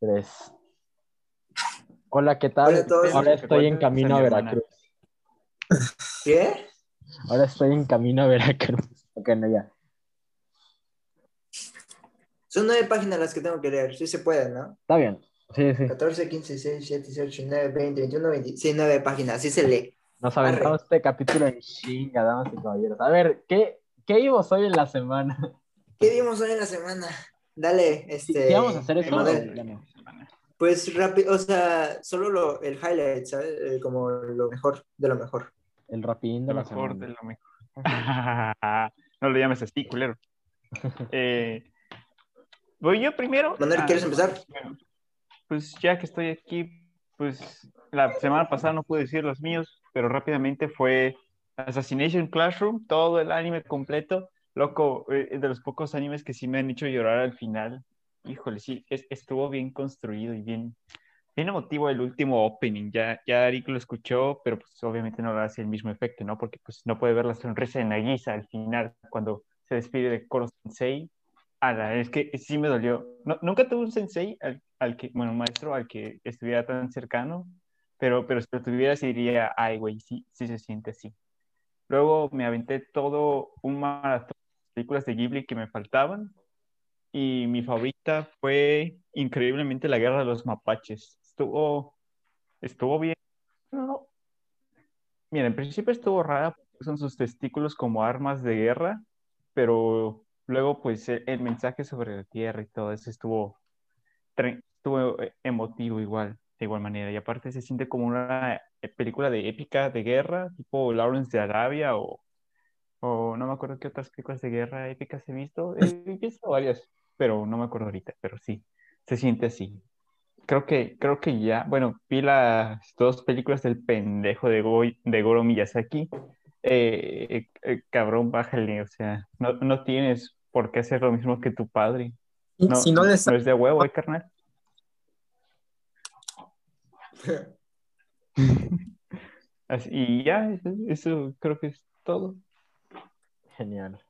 Tres. Hola, ¿qué tal? Hola a todos. Ahora estoy en camino a. Veracruz. ¿Qué? Ahora estoy en camino a Veracruz. Ok, no, ya. Son nueve páginas las que tengo que leer. Sí se pueden, ¿no? Está bien. Sí, sí. 14, 15, 16, 17, 18, 19, 20, 21, 20. Sí, nueve páginas. Sí se lee. Nos aventamos este capítulo en chinga, damas y caballeros. A ver, ¿qué, qué vimos hoy en la semana? ¿Qué vimos hoy en la semana? Dale, este. ¿Qué vamos a hacer eso? Pues rápido, o sea, solo lo, el highlight, ¿sabes? Eh, como lo mejor de lo mejor. El rapidín de Lo la mejor semana. de lo mejor. no lo llames así, culero. Eh, ¿Voy yo primero? Manuel, Ah, ¿quieres empezar? bueno, pues ya que estoy aquí, pues la semana pasada no pude decir los míos, pero rápidamente fue Assassination Classroom, todo el anime completo. Loco, eh, de los pocos animes que sí me han hecho llorar al final. Híjole, sí, es- estuvo bien construido y bien, bien emotivo el último opening. Ya, ya Arik lo escuchó, pero pues obviamente no le hace el mismo efecto, ¿no? Porque pues no puede ver la sonrisa de Nagisa al final cuando se despide de Koro Sensei. Es que sí me dolió. No- nunca tuve un sensei al, al que, bueno, maestro al que estuviera tan cercano, pero, pero si lo tuviera, diría, ay, güey, sí, sí se siente así. Luego me aventé todo un maratón películas de Ghibli que me faltaban y mi favorita fue increíblemente La Guerra de los Mapaches. Estuvo, estuvo bien. No, no. Mira, en principio estuvo rara porque son sus testículos como armas de guerra, pero luego pues el, el mensaje sobre la tierra y todo eso estuvo, estuvo eh, emotivo igual, de igual manera. Y aparte se siente como una eh, película de épica de guerra, tipo Lawrence de Arabia o, o no me acuerdo qué otras películas de guerra épicas he visto. He visto varias, pero no me acuerdo ahorita, pero sí, se siente así. Creo que, creo que ya, bueno, vi las dos películas del pendejo de, Go- de Goro Miyazaki. Eh, eh, cabrón, bájale, o sea, no, no tienes por qué hacer lo mismo que tu padre. No, si no les no es de huevo, ¿eh, carnal? Así- y ya, eso, eso creo que es todo. Genial.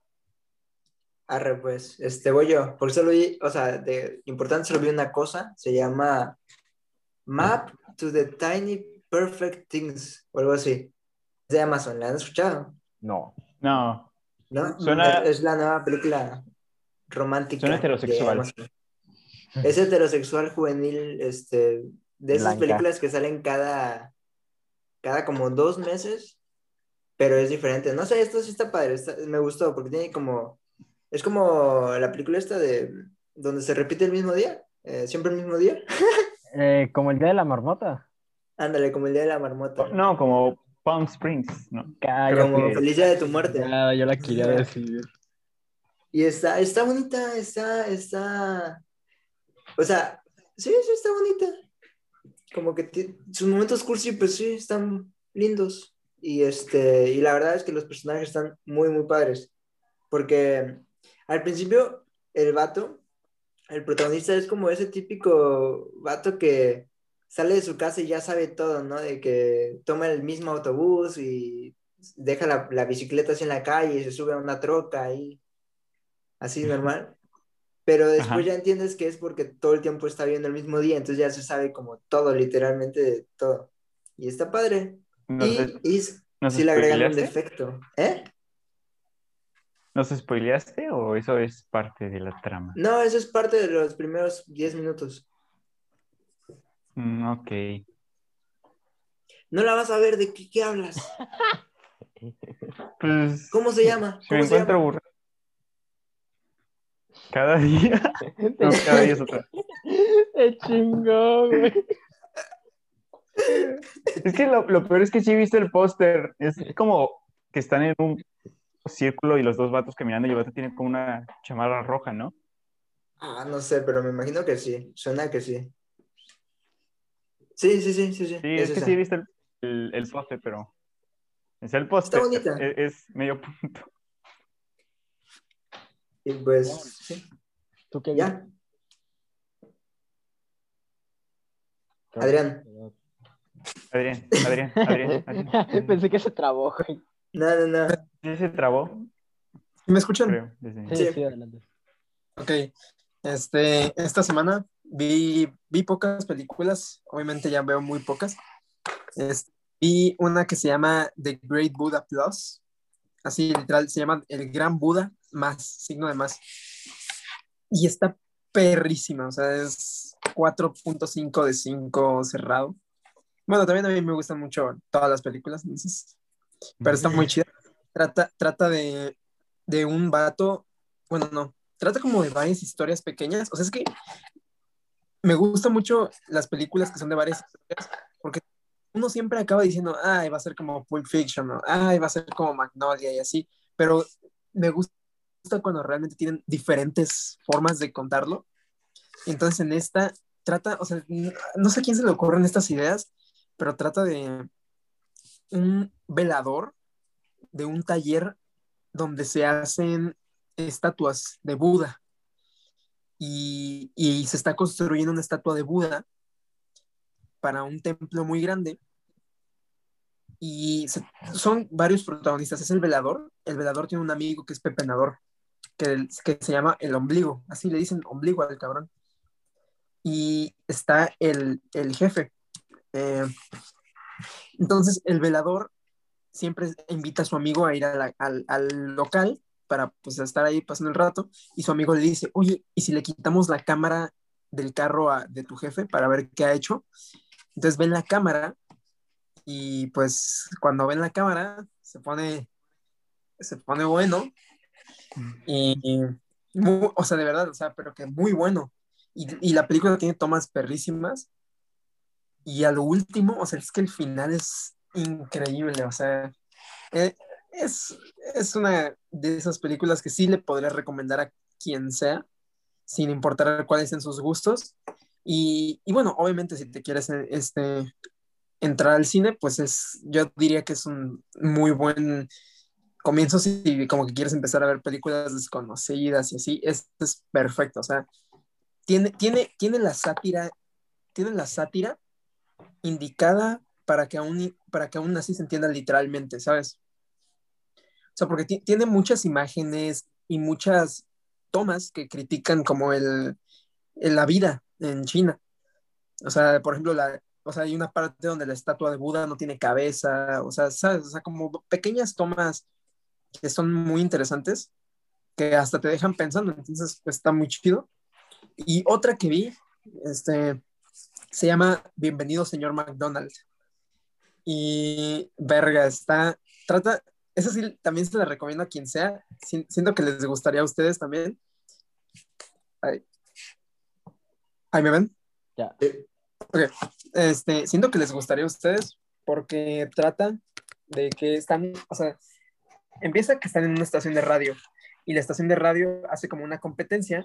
Arre, pues, este, voy yo. Porque solo vi, o sea, de importante solo vi una cosa. Se llama Map to the Tiny Perfect Things o algo así. Es de Amazon, ¿la han escuchado? No. No, ¿No? Suena- Es, es la nueva película romántica. Suena heterosexual. Es heterosexual juvenil, este, de esas Blanca. películas que salen cada, cada como dos meses, pero es diferente. No sé, esto sí está padre, está- me gustó porque tiene como, es como la película esta de donde se repite el mismo día, eh, siempre el mismo día. Eh, como el día de la marmota. Ándale, como el día de la marmota. no, como Palm Springs, ¿no? Cállate. Como feliz día de tu muerte. Ya, yo la quería decir. Y está, está bonita, está, está, o sea, sí, sí, está bonita. Como que sus momentos cursi, pues sí, están lindos. Y este, y la verdad es que los personajes están muy, muy padres. Porque al principio, el vato, el protagonista es como ese típico vato que sale de su casa y ya sabe todo, ¿no? De que toma el mismo autobús y deja la, la bicicleta así en la calle y se sube a una troca ahí así normal. Pero después Ajá. ya entiendes que es porque todo el tiempo está viendo el mismo día, entonces ya se sabe como todo, literalmente de todo. Y está padre. ¿Nos, y y s- nos sí le agregan un defecto. ¿Eh? ¿Nos spoileaste o eso es parte de la trama? No, eso es parte de los primeros 10 minutos. Mm, ok. No la vas a ver, ¿de qué, qué hablas? Pues, ¿Cómo se llama? si me ¿Cómo se encuentro llama? aburrido. Cada día. No, cada día es otra. Te chingó, güey. Es que lo, lo peor es que sí he visto el póster. Es como que están en un círculo y los dos vatos caminando y el vato tiene como una chamarra roja, ¿no? Ah, no sé, pero me imagino que sí. Suena que sí. Sí, sí, sí, sí, sí. Sí, es es que esa. sí he visto el, el, el póster, pero. Es el póster. bonita. Es, es medio punto. Y pues, sí. ¿Tú qué Ya. viste? Adrián. Adrián, Adrián, Adrián. Adrián. Pensé que se trabó, güey. No, no, no. Sí se trabó, ¿Me escuchan? creo. Sí, Sí. sí, adelante. Ok. Este, esta semana vi, vi pocas películas, obviamente ya veo muy pocas. Es- vi una que se llama The Great Buddha Plus, así literal, se llama El Gran Buda más, signo de más. Y está perrísima, o sea, es 4.5 de 5 cerrado. Bueno, también a mí me gustan mucho todas las películas, entonces, pero está muy chida. Trata, trata de, de un vato, bueno, no, trata como de varias historias pequeñas, o sea, es que me gustan mucho las películas que son de varias historias, porque uno siempre acaba diciendo, ay, va a ser como Pulp Fiction, ¿no? ay, va a ser como Magnolia y así, pero me gusta cuando realmente tienen diferentes formas de contarlo. Entonces en esta trata, o sea, no, no sé a quién se le ocurren estas ideas, pero trata de un velador de un taller donde se hacen estatuas de Buda y, se está construyendo una estatua de Buda para un templo muy grande y son varios protagonistas. Es el velador. El velador tiene un amigo que es pepenador, que, que se llama el ombligo. Así le dicen ombligo al cabrón. Y está el, el jefe. Eh, entonces, el velador siempre invita a su amigo a ir al, al local para pues, estar ahí pasando el rato. Y su amigo le dice, oye, ¿y si le quitamos la cámara del carro a- de tu jefe para ver qué ha hecho? Entonces ven la cámara y pues cuando ven la cámara se pone, se pone bueno y, y mu- o sea, de verdad, o sea, pero que muy bueno. Y, y la película tiene tomas perrísimas y a lo último, o sea, es que el final es increíble, o sea, eh, es, es una de esas películas que sí le podría recomendar a quien sea, sin importar cuáles sean sus gustos. Y, y bueno, obviamente si te quieres eh, este, entrar al cine, pues es, yo diría que es un muy buen comienzo si como que quieres empezar a ver películas desconocidas y así, es, es perfecto, o sea, tiene, tiene, tiene la sátira, tiene la sátira indicada para que aún, para que aún así se entienda literalmente, ¿sabes? O sea, porque ti- tiene muchas imágenes y muchas tomas que critican como el, el- la vida en China. O sea, por ejemplo, la, o sea, hay una parte donde la estatua de Buda no tiene cabeza, o sea, ¿sabes? O sea, como pequeñas tomas que son muy interesantes, que hasta te dejan pensando, entonces pues, está muy chido. Y otra que vi, este, se llama Bienvenido, señor McDonald. Y verga, está, trata, esa sí también se la recomiendo a quien sea, si- siento que les gustaría a ustedes también. Ahí, Ahí me ven. Ya. Ok, este, siento que les gustaría a ustedes porque trata de que están, o sea, empieza que están en una estación de radio y la estación de radio hace como una competencia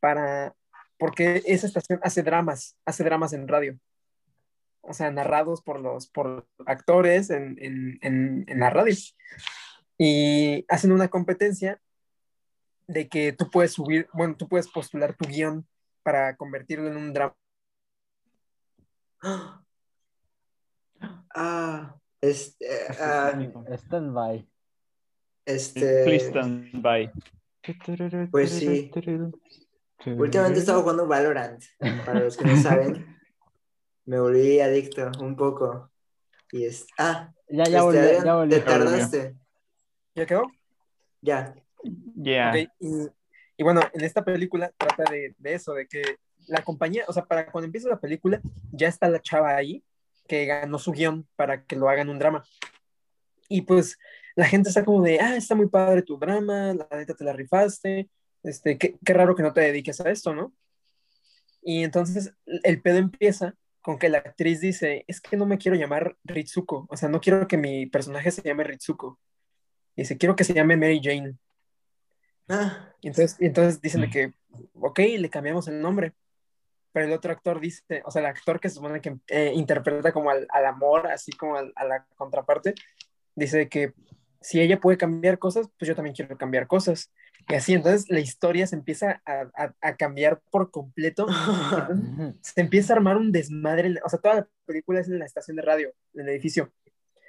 para, porque esa estación hace dramas, hace dramas en radio. O sea, narrados por los por actores en, en, en, en la radio. Y hacen una competencia de que tú puedes subir, bueno, tú puedes postular tu guion para convertirlo en un drama. Ah, este, ah, Stand by. este, Please stand by. Pues sí. Últimamente he estado jugando Valorant, para los que no saben, me volví adicto un poco, y es, ah, Ya, ya este, volvió, Adrián, ya volvió. te tardaste, ¿Ya quedó? ya, Yeah. Ok, y, y bueno, en esta película trata de, de eso, de que la compañía, o sea, para cuando empieza la película, ya está la chava ahí que ganó su guion para que lo hagan un drama. Y pues la gente está como de, ah, está muy padre tu drama, la neta te la rifaste, este, qué, qué raro que no te dediques a esto, ¿no? Y entonces el pedo empieza con que la actriz dice, es que no me quiero llamar Ritsuko, o sea, no quiero que mi personaje se llame Ritsuko. Dice, quiero que se llame Mary Jane. ah, Y entonces, y entonces dicen de que, ok, le cambiamos el nombre. Pero el otro actor dice, o sea, el actor que se supone que eh, interpreta como al, al amor, así como al- a la contraparte, dice que si ella puede cambiar cosas, pues yo también quiero cambiar cosas. Y así, entonces la historia se empieza a, a- a cambiar por completo. Se empieza a armar un desmadre. la- O sea, toda la película es en la estación de radio, en el edificio.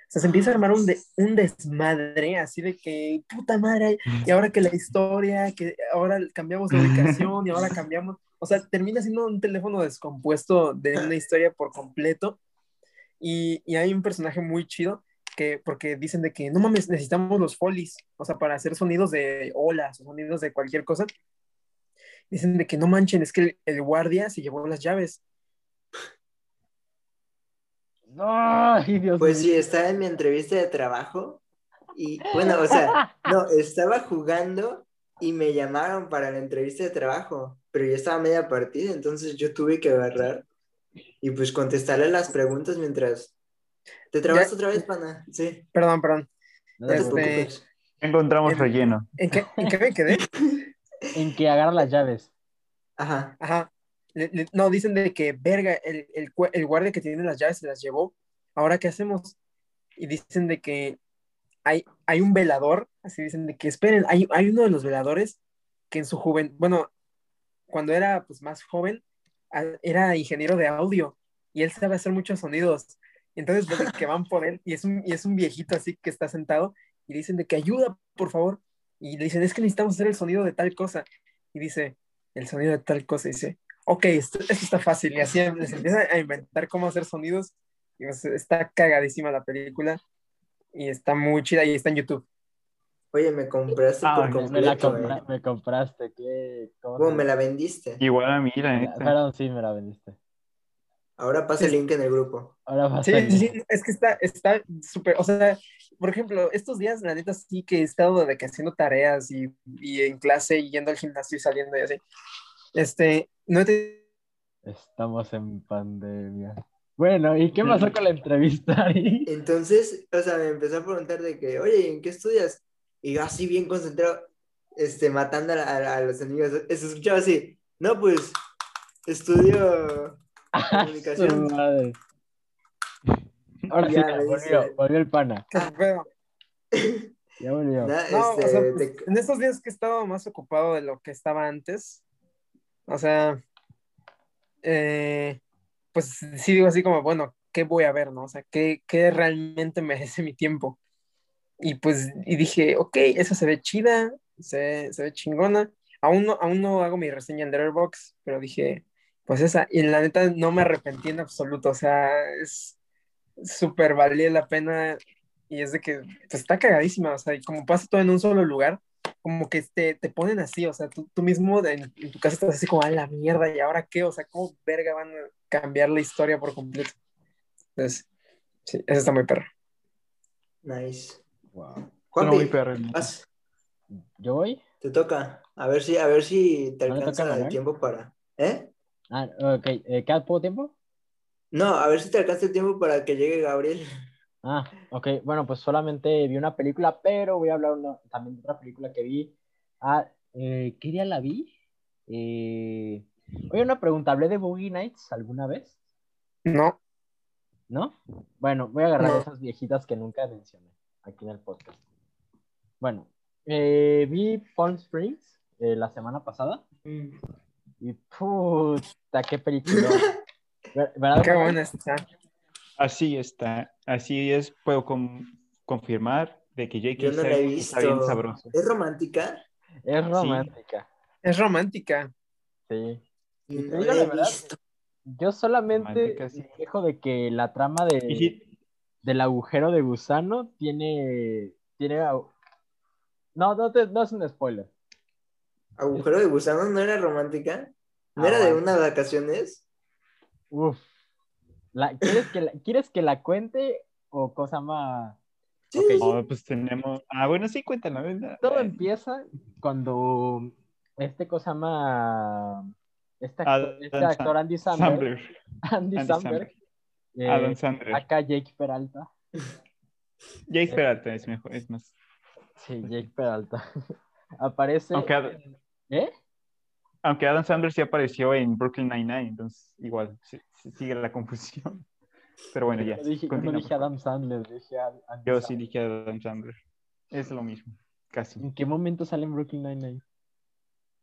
sea, se empieza a armar un, de- un desmadre, así de que, puta madre, y ahora que la historia, que ahora cambiamos de ubicación y ahora cambiamos, o sea, termina siendo un teléfono descompuesto de una historia por completo. Y, y hay un personaje muy chido que, porque dicen de que no mames, necesitamos los folies, o sea, para hacer sonidos de olas sonidos de cualquier cosa. Dicen de que no manchen, es que el, el guardia se llevó las llaves. Ay, Dios Pues mío. sí, estaba en mi entrevista de trabajo y bueno, o sea, no, estaba jugando y me llamaron para la entrevista de trabajo, pero ya estaba media partida, entonces yo tuve que agarrar y pues contestarle las preguntas mientras... ¿Te trabaste Ya- otra vez, pana? Sí, Perdón, perdón. no te Este-. Encontramos En- relleno. ¿En qué, en qué me quedé? En que agarra las llaves. Ajá. Ajá. Le- le- no, dicen de que, verga, el, el, el guardia que tiene las llaves se las llevó. ¿Ahora qué hacemos? Y dicen de que hay, hay un velador, así dicen de que, esperen, hay, hay uno de los veladores que en su juventud, bueno, cuando era pues más joven, era ingeniero de audio y él sabe hacer muchos sonidos. Y entonces de que van por él y es, un, y es un viejito así que está sentado y dicen de que ayuda, por favor. Y le dicen, es que necesitamos hacer el sonido de tal cosa. Y dice, el sonido de tal cosa. Y dice, ok, esto, esto está fácil. Y así les empieza a inventar cómo hacer sonidos. Y pues, está cagadísima la película. Y está muy chida y está en YouTube. Oye, me compraste Ah, por me- completo, Me, la eh. compra- me compraste. ¿qué? ¿Cómo Bueno, me la vendiste. Igual a mí, la. Perdón, sí, me la vendiste. Ahora pasa el link en el grupo. Ahora vas Sí, a sí, sí, es que está está súper, o sea, por ejemplo, estos días, la neta, sí que he estado de que haciendo tareas y, y en clase y yendo al gimnasio y saliendo y así. Este, no tenido Estamos en pandemia. Bueno, ¿y qué pasó con la entrevista, Ari? Entonces, o sea, me empezó a preguntar de que, oye, ¿en qué estudias? Y yo así bien concentrado, este, matando a, la- a los enemigos. Se escuchaba así, no, pues, estudio comunicación. Madre. Ahora sí, Ya, ya, me volvió, volvió el pana. qué pedo. Ya volvió. No, o este, sea, de- pues, en estos días que he estado más ocupado de lo que estaba antes, o sea, eh, pues sí digo así como, bueno, ¿qué voy a ver, no? O sea, ¿qué, qué realmente merece mi tiempo? Y pues, y dije, ok, esa se ve chida, se, se ve chingona. Aún no, aún no hago mi reseña en Letterboxd, pero dije, pues esa, y la neta no me arrepentí en absoluto, o sea, es súper valía la pena y es de que pues, está cagadísima, o sea, y como pasa todo en un solo lugar, como que te, te ponen así, o sea, tú, tú mismo en, en tu casa estás así como, a la mierda, ¿y ahora qué? O sea, ¿cómo verga van a cambiar la historia por completo? Entonces, sí, eso está muy perro. Nice. Wow. Juanpi, muy perro. vas, ¿Yo voy? te toca. A ver si, a ver si te ¿No le toca alcanza el tiempo para. ¿Eh? Ah, ok. Eh, ¿Queda poco tiempo? No, a ver si te alcanza el tiempo para que llegue Gabriel. Ah, ok. Bueno, pues solamente vi una película, pero voy a hablar una- también de otra película que vi. Ah, eh, ¿qué día la vi? Eh... Oye, una pregunta. ¿Hablé de Boogie Nights alguna vez? No, ¿No? Bueno, voy a agarrar No. esas viejitas que nunca mencioné aquí en el podcast. Bueno, eh, vi Palm Springs eh, la semana pasada y puta, qué película. Ver- ¿Verdad? qué Manuel? buena está. Así está. Así es, puedo com- confirmar de que. Yo no está bien sabroso. ¿Es romántica? Es romántica, Es romántica. sí. Y No la verdad. Yo solamente Romántica, sí. me quejo de que la trama de, sí, del agujero de gusano tiene. tiene no, no, te- no es un spoiler. ¿Agujero de gusano no era romántica? ¿No Ah, era de unas vacaciones? Uf. La- ¿quieres, que la, ¿Quieres que la cuente o cosa más.? Sí, oh, pues tenemos. Ah, bueno, sí, cuéntala. ¿verdad? Todo empieza cuando este cosa llama este actor, este actor Andy Samberg, Sandler. Andy Andy Samberg, eh, Adam Sandler. acá Jake Peralta, Jake Peralta es mejor, es más. sí, Jake Peralta, aparece, ¿eh? Aunque Adam Sandler sí apareció en Brooklyn Nine-Nine, entonces igual sí- sí sigue la confusión. Pero bueno, ya. Yo dije, no dije. Adam Sandler, dije a- Andy Yo sí dije Adam Sandler. Es lo mismo, casi. ¿En qué momento sale en Brooklyn Nine-Nine?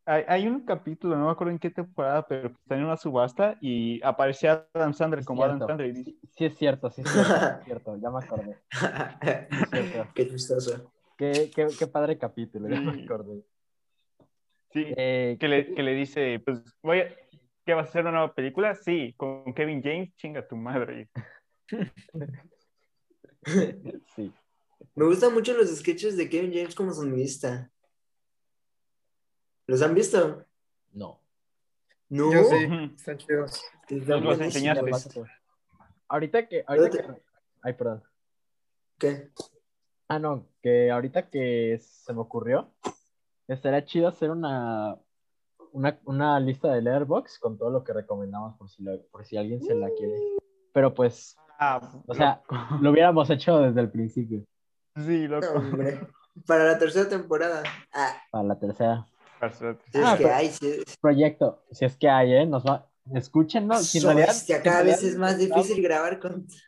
hay, hay un capítulo, no me acuerdo en qué temporada, pero está en una subasta y aparecía Adam Sandler Es como Adam. Sandler y dice, Sí, sí es cierto, sí es cierto, sí es cierto, ya me acordé. Sí es cierto. Qué chistoso. Qué, qué, qué padre capítulo, ya me acordé. Sí, Eh, que le, que le dice, pues, voy a, ¿qué vas a hacer una nueva película? Sí, con Kevin James, chinga tu madre. sí. Me gustan mucho los sketches de Kevin James como sonidista. ¿Los han visto? No. No. Yo sí. Están chidos. Los enseñaste. Ahorita que, ahorita que, ay, perdón. ¿Qué? Ah, no, que ahorita que se me ocurrió, estaría chido hacer una, una, una lista de Letterboxd con todo lo que recomendamos por si, lo- por si alguien se la quiere. Pero pues, Ah, o sea, lo hubiéramos hecho desde el principio, sí, No, loco. hombre. Para la tercera temporada. Ah, para la tercera. si es Ah, que pero- hay. Si, Proyecto, si es que hay, ¿eh? Nos va, escúchenos. Si, realidad- cada vez es más les difícil grabar con. gustamos-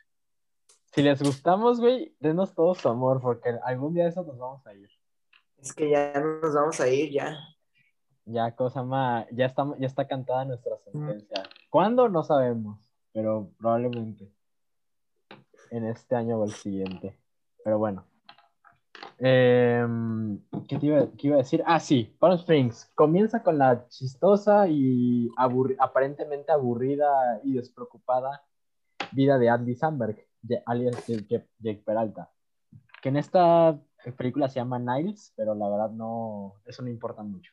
Si les gustamos, güey, denos todo su amor, porque algún día de esos nos vamos a ir. Es que ya nos vamos a ir, ya. Ya, cosa más, ya está, ya está cantada nuestra sentencia. ¿Cuándo? No sabemos, pero probablemente en este año o el siguiente. Pero bueno. Em, ¿qué, te iba, qué iba a decir? Ah, sí, Palm Springs. Comienza con la chistosa y aburri- aparentemente aburrida y despreocupada vida de Andy Samberg, de- alias Jake, Jake Peralta. Que en esta película se llama Niles, pero la verdad no, eso no importa mucho.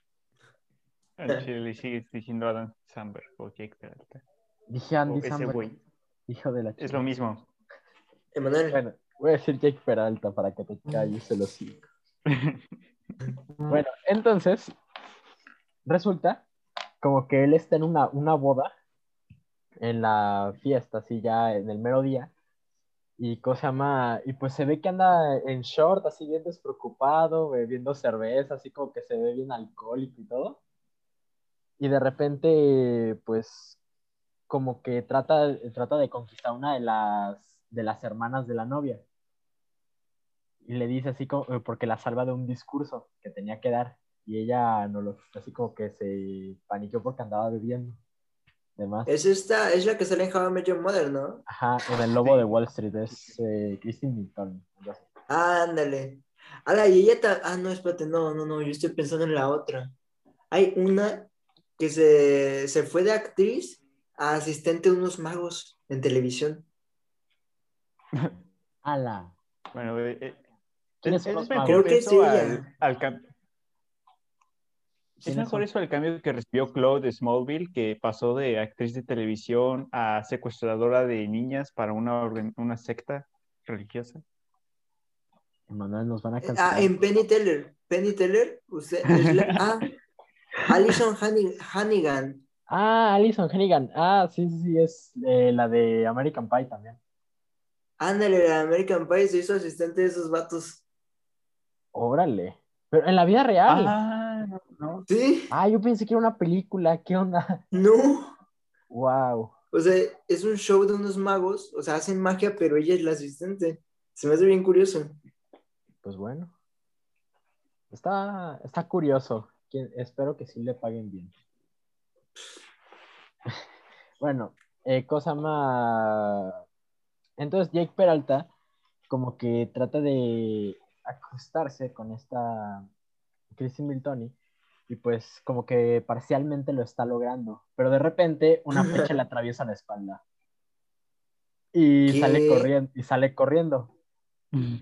Chile le sigues diciendo Adam Sandler o Jake Peralta. Dije Andy ese Samberg, hijo de la Es chica. lo mismo. Emanuel. Bueno, voy a decir Jake Peralta para que te calles el hocico. Bueno, entonces, resulta como que él está en una, una boda, en la fiesta, así ya en el mero día, y cosa llama, y pues se ve que anda en short, así bien despreocupado, bebiendo cerveza, así como que se ve bien alcohólico y todo. Y de repente, pues, como que trata, trata de conquistar una de las, de las hermanas de la novia. Y le dice así como, porque la salva de un discurso que tenía que dar. Y ella no lo, así como que se paniqueó porque andaba bebiendo. Es esta, es la que sale en How I Met Your Mother, ¿no? ajá, en el lobo Sí. de Wall Street es eh, Christine Milton. así. Ándale. Ala, y ella ta- Ah, no, espérate, no, no, no, yo estoy pensando en la otra. Hay una que se, se fue de actriz a asistente de unos magos en televisión. Ala. Bueno, eh, eh, ¿Quiénes es, son es los mejor magos? Creo que sí, al, ella. al Es ¿Quiénes mejor son? eso al cambio que recibió Claude Smallville, que pasó de actriz de televisión a secuestradora de niñas para una, una secta religiosa. Manuel, nos van a Ah, cancelar. en Penny Teller. Penny Teller, usted la- Ah, Alison Hanni- Hannigan. Ah, Alison Hannigan. Ah, sí, sí, sí, es eh, la de American Pie también. Ándale, la American Pie se hizo asistente de esos vatos. Órale. Pero en la vida real. Ah, no. ¿Sí? Ah, yo pensé que era una película. ¿Qué onda? No. Wow. O sea, es un show de unos magos, o sea, hacen magia, pero ella es la asistente. Se me hace bien curioso. Pues bueno. Está, está curioso. Espero que sí le paguen bien. bueno, eh, cosa más. Entonces Jake Peralta como que trata de acostarse con esta Christine Miltoni y pues como que parcialmente lo está logrando, pero de repente una flecha le atraviesa la espalda y ¿Qué? sale corriendo y sale corriendo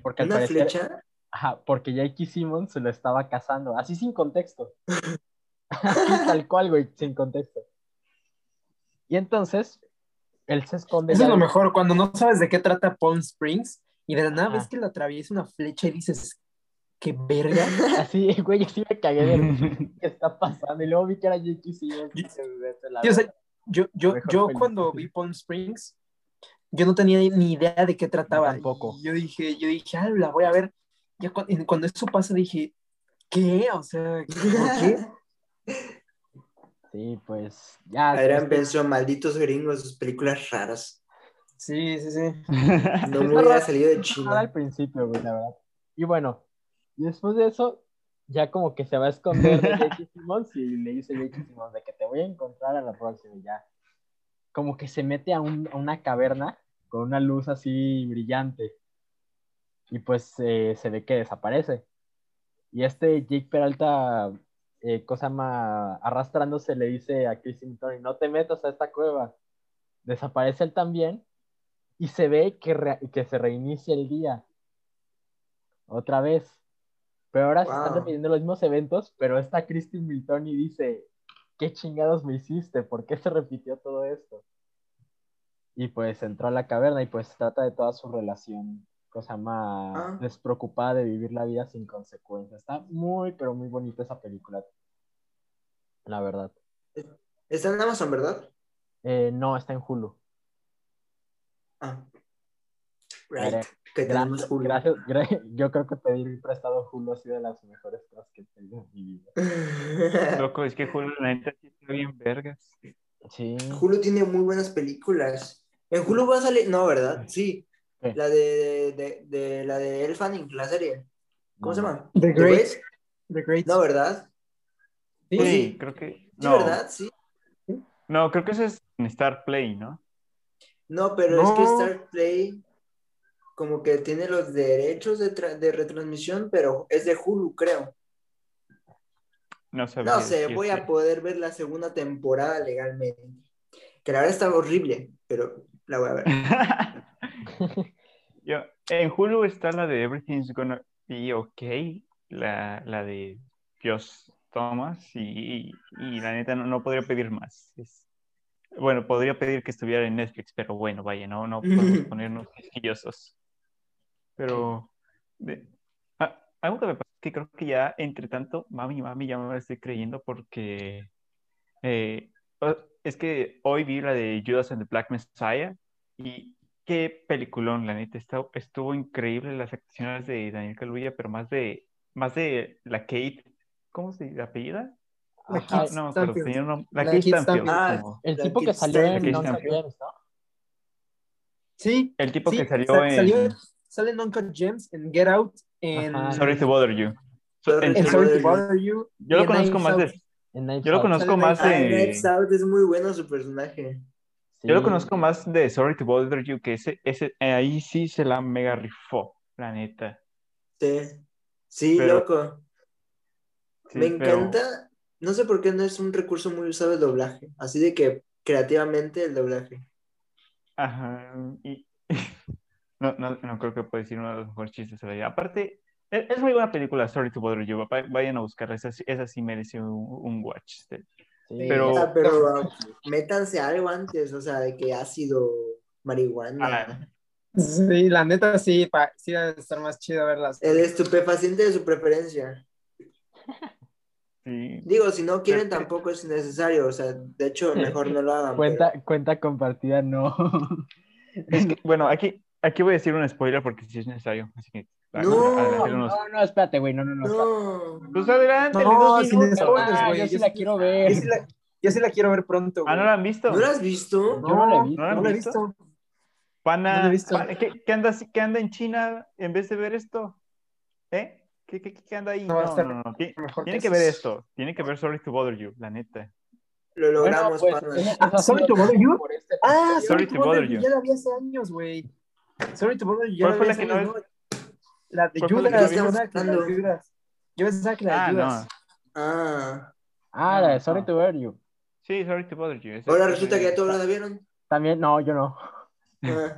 porque al ¿Una parecer flecha? Ajá, porque Jake Simmons se lo estaba cazando, así sin contexto. Así tal cual, güey, sin contexto. Y entonces, él se esconde. Eso es lo mejor, cuando no sabes de qué trata Palm Springs y de la nada ves que le atraviesa una flecha y dices, qué verga. Así, güey, sí me cagué de qué está pasando. Y luego vi que era Jake Simmons. y dije, "Vete a la Sí, o sea, verga". yo, yo, yo cuando vi Palm Springs, yo no tenía ni idea de qué trataba. Yo tampoco. Y yo dije, yo dije, ah, la voy a ver. Ya cu- y cuando eso pasa dije, ¿qué? O sea, ¿por qué? Sí, pues ya. Adrián pensó, malditos gringos, sus películas raras. Sí, sí, sí. No me hubiera salido de nada al China. principio, güey, la verdad. Y bueno, y después de eso, ya como que se va a esconder de J.K. Simmons y le dice J.K. Simmons de que te voy a encontrar a la próxima ya. Como que se mete a, un- a una caverna con una luz así brillante y pues eh, se ve que desaparece. Y este Jake Peralta, eh, cosa más arrastrándose, le dice a Kristen Tony, no te metas a esta cueva. Desaparece él también y se ve que, que se reinicia el día. Otra vez. Pero ahora se están Wow. repitiendo los mismos eventos, pero esta Kristen Milton y dice, ¿qué chingados me hiciste? ¿Por qué se repitió todo esto? Y pues entró a la caverna y pues trata de toda su relación, cosa más Ah. despreocupada de vivir la vida sin consecuencias. Está muy, pero muy bonita esa película. La verdad. Está en Amazon, ¿verdad? Eh, no, está en Hulu. Ah. Right. Veré. Que tenemos Gracias, Hulu. gracias, gra- Yo creo que pedir prestado Hulu ha sido de las mejores cosas que he tenido en mi vida. Loco, es que Julio, la neta, sí está bien vergas. Sí. Hulu tiene muy buenas películas. En Hulu va a salir, no, ¿verdad? Sí. ¿Qué? La de, de, de- la de Elle Fanning, la serie. ¿Cómo se No. llama? The ¿The Great. The Great. No, ¿verdad? Sí, Pues Sí, sí. creo que. Sí, No, ¿verdad? Sí. no, creo que eso es en Star Play, ¿no? No, pero es que. Star Play como que tiene los derechos de, de retransmisión, pero es de Hulu, creo. No sé, voy a poder ver la segunda temporada legalmente. Que la verdad está horrible, pero la voy a ver. Yo, en Hulu está la de Everything's Gonna Be Okay, la, la de Josh Thomas, y, y la neta no, no podría pedir más. Es- bueno, podría pedir que estuviera en Netflix, pero bueno, vaya, no, no podemos ponernos quisquillosos. Pero de- ah, algo que me pasa es que creo que ya, entre tanto, mami, mami, ya me estoy creyendo porque eh, es que hoy vi la de Judas and the Black Messiah y qué peliculón, la neta, está- estuvo increíble las actuaciones de Daniel Kaluuya, pero más de, más de la Kate, ¿cómo se apellida? La Ajá, Kate No Stanfield. tenía un nombre- la La Kate Stanfield, Stanfield. como- El tipo que salió en ¿no? Sí. el tipo sí, que salió sa- en salió- sale en Uncut Gems, en Get Out, en, Ajá. Sorry to Bother You. Sorry En to en Sorry- Sorry to Bother You. Yo lo conozco más de, yo lo conozco más de, es muy bueno su personaje. Sí. yo lo conozco más de Sorry to Bother You, que ese, ese, eh, ahí sí se la mega rifó, la neta. Sí. Sí, Pero- loco. Sí, Me pero- encanta. No sé por qué no es un recurso muy usado el doblaje. Así de que creativamente el doblaje. Ajá, y no, no, no creo que pueda decir uno de los mejores chistes de la vida. Aparte, es, es muy buena película, Sorry to Bother You. Va- Vayan a buscarla, esa, sí- esa sí merece un, un watch. este. Sí. pero- Ah, pero métanse algo antes, o sea, de que ácido, marihuana. Ah. Sí, la neta sí, pa, sí debe estar más chido verlas. El estupefaciente de su preferencia. Sí. Digo, si no quieren tampoco es necesario, o sea, de hecho mejor no lo hagan. Cuenta, cuenta compartida, no. Es que, bueno, aquí, aquí voy a decir un spoiler porque sí es necesario. Así que, No, adelante unos- No, no, espérate, güey, no, no, no. No. Pues adelante, No, dos sin minutos. spoilers, Ah, güey, yo sí yo la quiero Yo ver. sí la, yo sí la quiero ver pronto, Ah. ¿no la han visto? ¿No lo has visto? Yo no la he visto. ¿No la No la he visto? Pana, No visto. pana, ¿qué, qué anda, qué anda en China en vez de ver esto? ¿Eh? ¿Qué, qué, qué anda ahí? No, No, está no, no. no. Tiene que que ver esto. Tiene que ver Sorry to Bother You, la neta. Lo logramos, Bueno, pues, panas. esa- Ah, Sorry to Bother You. este Ah. Sorry to Bother You. Ya la vi hace años, güey. Sorry to Bother You. ya ¿Cuál fue la que no ¿no? La de ¿Cuál fue la que Judas. Yo pensaba que la de Judas. Yo pensaba que la de Ah, Judas. no. Ah, Ah, la de Sorry to Ver You. Sí, Sorry to Bother You. ahora resulta que ya todos la vieron. También, no, yo no. Ah.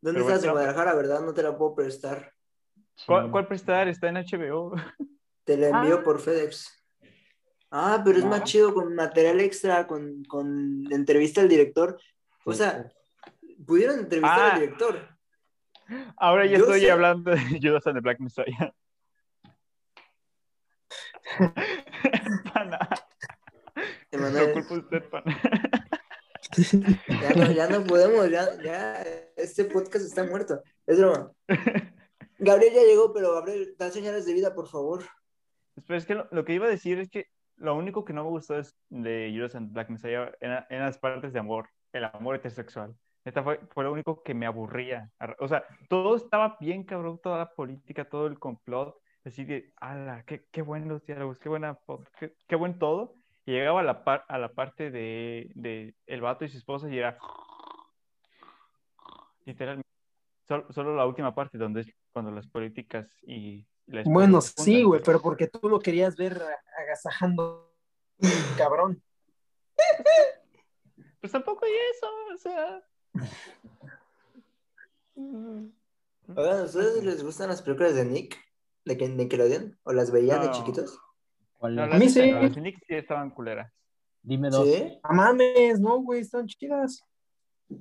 ¿Dónde Pero estás? En. Guadalajara, ¿verdad? No te la puedo prestar. ¿Cuál, cuál prestar? Está en HBO. Te la envío Ah. por FedEx. Ah, pero es más chido con material extra, con, con entrevista al director. O Sí, sea, pudieron entrevistar Ah. al director. Ahora ya Yo estoy sé- hablando de Judas and the Black Messiah. pana. Emanuel, culpa usted, pana. ya, no, ya no podemos, ya, ya este podcast está muerto. Es broma. Gabriel ya llegó, pero Gabriel, da señales de vida, por favor. Pero es que lo, lo que iba a decir es que lo único que no me gustó es de Judas and Black Messiah en, en las partes de amor, el amor heterosexual. Esta fue, fue lo único que me aburría. O sea, todo estaba bien cabrón, toda la política, todo el complot, así de, ala, qué, qué buenos diálogos, qué buena, qué, qué buen todo. Y llegaba a la, par- a la parte de, de el vato y su esposa y era literalmente sol- solo, la última parte donde es cuando las políticas y Bueno, sí, güey, pero porque tú lo querías ver agasajando, cabrón. Pues tampoco hay eso, o sea. Oigan, ¿a ustedes les gustan las películas de Nick? ¿De que Nickelodeon? ¿O las veían de chiquitos? A mí sí. Las de Nick sí estaban culeras. Dime dos. ¿Sí? No mames, no, güey, están chidas.